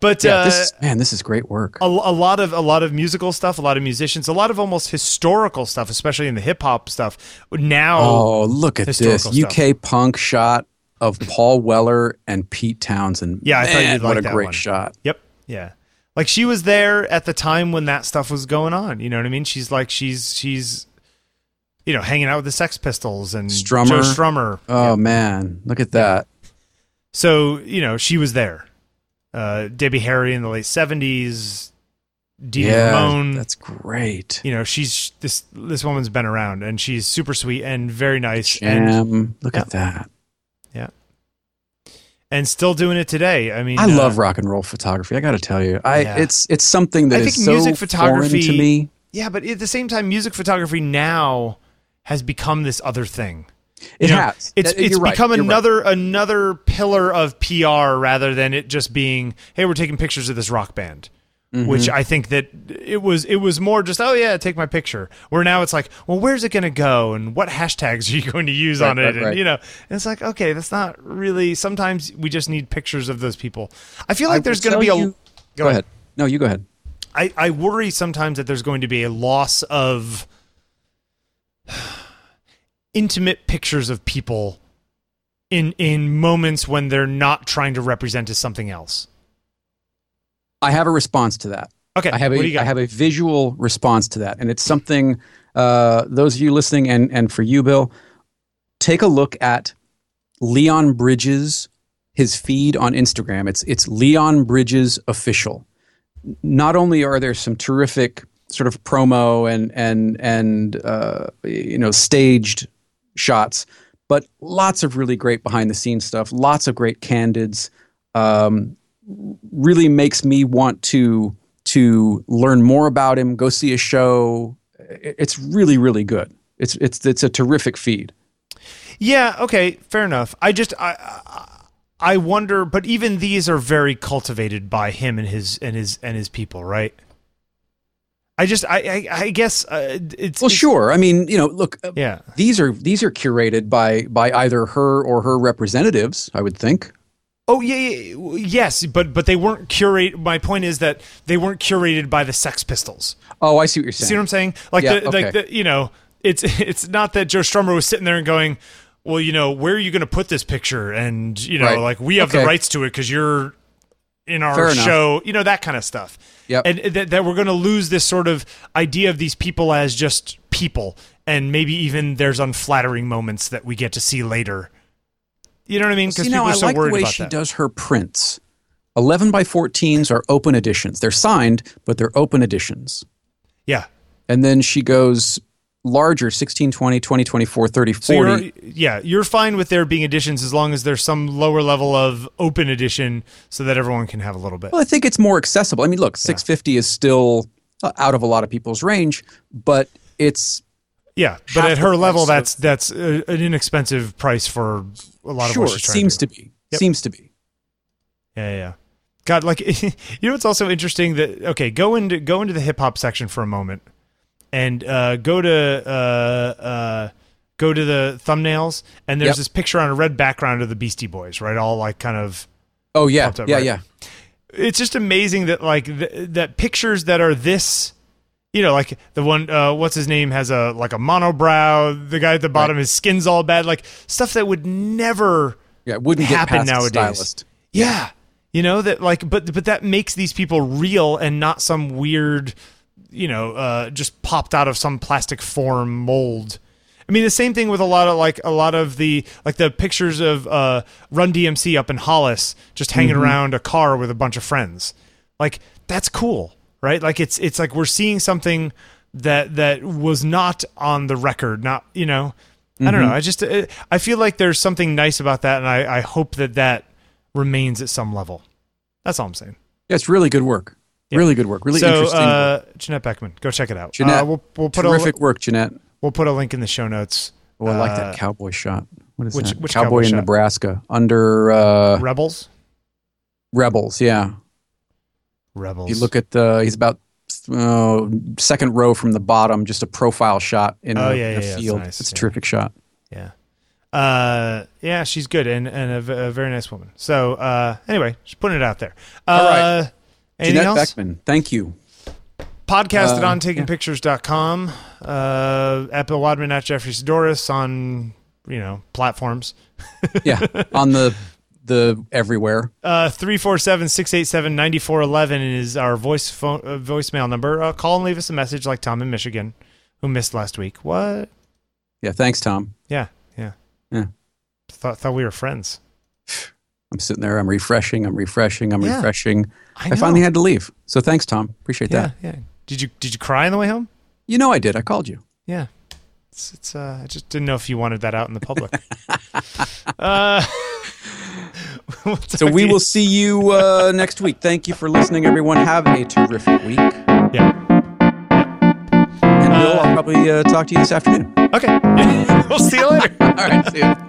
But Yeah, uh, this is, man, this is great work. a, a lot of a lot of musical stuff, a lot of musicians, a lot of almost historical stuff, especially in the hip hop stuff. Now, Oh, look at this UK punk shot of Paul Weller and Pete Townshend. Yeah, I thought you'd like what a that great one. shot. Yep. Yeah. Like she was there at the time when that stuff was going on. You know what I mean? She's like she's she's you know hanging out with the Sex Pistols and Strummer. Joe Strummer. Oh man, look at that. So you know she was there. Uh, Debbie Harry in the late seventies. Dee yeah, Ramone. that's great. you know she's this this woman's been around and she's super sweet and very nice and Look Yeah. at that. And still doing it today. I mean, I uh, love rock and roll photography. I got to tell you, I Yeah. it's it's something that I is think so music photography- to me. Yeah, but at the same time, music photography now has become this other thing. It You know, has. It's Uh, you're it's right, become you're right. another another pillar of PR rather than it just being, hey, we're taking pictures of this rock band. Mm-hmm. Which I think that it was it was more just oh yeah take my picture where now it's like well where's it going to go and what hashtags are you going to use Right, on it right, and right. you know and it's like okay that's not really sometimes we just need pictures of those people I feel like will there's going to be a you- Go ahead. No, you go ahead. I, I worry sometimes that there's going to be a loss of intimate pictures of people in in moments when they're not trying to represent as something else. I have a response to that. Okay, I have what do you a? I have a visual response to that, and it's something. Uh, those of you listening, and and for you, Bill, take a look at Leon Bridges, his feed on Instagram. It's it's Leon Bridges official. Not only are there some terrific sort of promo and and and uh, you know staged shots, but lots of really great behind the scenes stuff. Lots of great candids. Um, really makes me want to to learn more about him. Go see a show. It's really really good. It's it's it's a terrific feed. yeah, okay, fair enough. I just I, I I wonder, but even these are very cultivated by him and his and his and his people, right? I just I I, I guess uh, it's Well, it's- sure. I mean, you know, look, uh, yeah. these are these are curated by by either her or her representatives. I would think. Oh yeah, yeah, yeah, yes, but but they weren't curate. My point is that they weren't curated by the Sex Pistols. Oh, I see what you're saying. See what I'm saying? Like Yeah, the, like the, you know, it's it's not that Joe Strummer was sitting there and going, well, you know, where are you going to put this picture? And you know, Right. like we have the rights to it because you're in our Fair enough. show. You know that kind of stuff. Yep. And that, that we're going to lose this sort of idea of these people as just people, and maybe even there's unflattering moments that we get to see later. You know what I mean? Because people now are I so like the way about she that. does her prints. 11 by 14s are open editions. They're signed, but they're open editions. Yeah. And then she goes larger 16, 20, 20, 24, 30, So you're, yeah, you're fine with there being editions as long as there's some lower level of open edition so that everyone can have a little bit. Well, I think it's more accessible. I mean, look, 650 is still uh, out of a lot of people's range, but it's Yeah, but at her level, that's of- that's a, an inexpensive price for a lot of sure what she's trying seems to, to, be. Yep. Seems to be. Yeah, yeah. God, like you know, what's also interesting that okay, go into go into the hip hop section for a moment, and uh, go to uh, uh, go to the thumbnails, and there's Yep. this picture on a red background of the Beastie Boys, right? All like kind of Oh yeah, up, yeah, right. yeah. it's just amazing that like th- that pictures that are this you know like the one uh what's his name has a like a monobrow. The guy at the bottom his skin's all bad. Like stuff that would never Yeah, wouldn't get happen past nowadays. stylist. yeah. You know that like but but that makes these people real and not some weird you know uh just popped out of some plastic form mold. I mean the same thing with a lot of like a lot of the like the pictures of uh Run DMC up in Hollis just hanging around a car with a bunch of friends. Like that's cool, right? Like it's it's like we're seeing something that that was not on the record, not, you know. I don't know. I just uh, I feel like there's something nice about that and I I hope that that remains at some level. That's all I'm saying. Yeah, it's really good work. Yeah. Really good work. Really so, interesting. uh, Janette Beckman, go check it out. Janette, uh, we'll we'll put Terrific a work, Janette. we'll put a link in the show notes. Oh, I like Uh, that cowboy shot. What is which- that? which cowboy, cowboy in shot? Nebraska under uh, Rebels, rebels. Yeah. Rebels. You look at the, he's about uh, second row from the bottom, just a profile shot in Oh, a, yeah, a yeah, yeah, it's field. nice, It's a yeah. terrific shot. Yeah. Uh, yeah, she's good and, and a, a very nice woman. So, uh, anyway, just putting it out there. Uh, All right. Anything Janette else? Beckman, thank you. Podcast at Uh, ontakingpictures.com. Uh, at Bill Wadman, at Jeffery Saddoris on, you know, platforms. Yeah, on the the everywhere. Uh, 347-687-9411 is our voice phone, uh, voicemail number. Uh, call and leave us a message like Tom in Michigan who missed last week. What? Yeah, thanks, Tom. Yeah, yeah. Yeah. Thought, thought we were friends. I'm sitting there. I'm refreshing. I'm refreshing. I'm Yeah. refreshing. I, I, finally had to leave. So thanks, Tom. Appreciate yeah, that. yeah. Did you did you cry on the way home? You know I did. I called you. Yeah. It's, it's uh, I just didn't know if you wanted that out in the public. uh, we'll So we will see you uh, next week. Thank you for listening, everyone. Have a terrific week. Yeah. And. Bill, I'll probably uh, talk to you this afternoon. Okay. we'll see you later. All right. See you.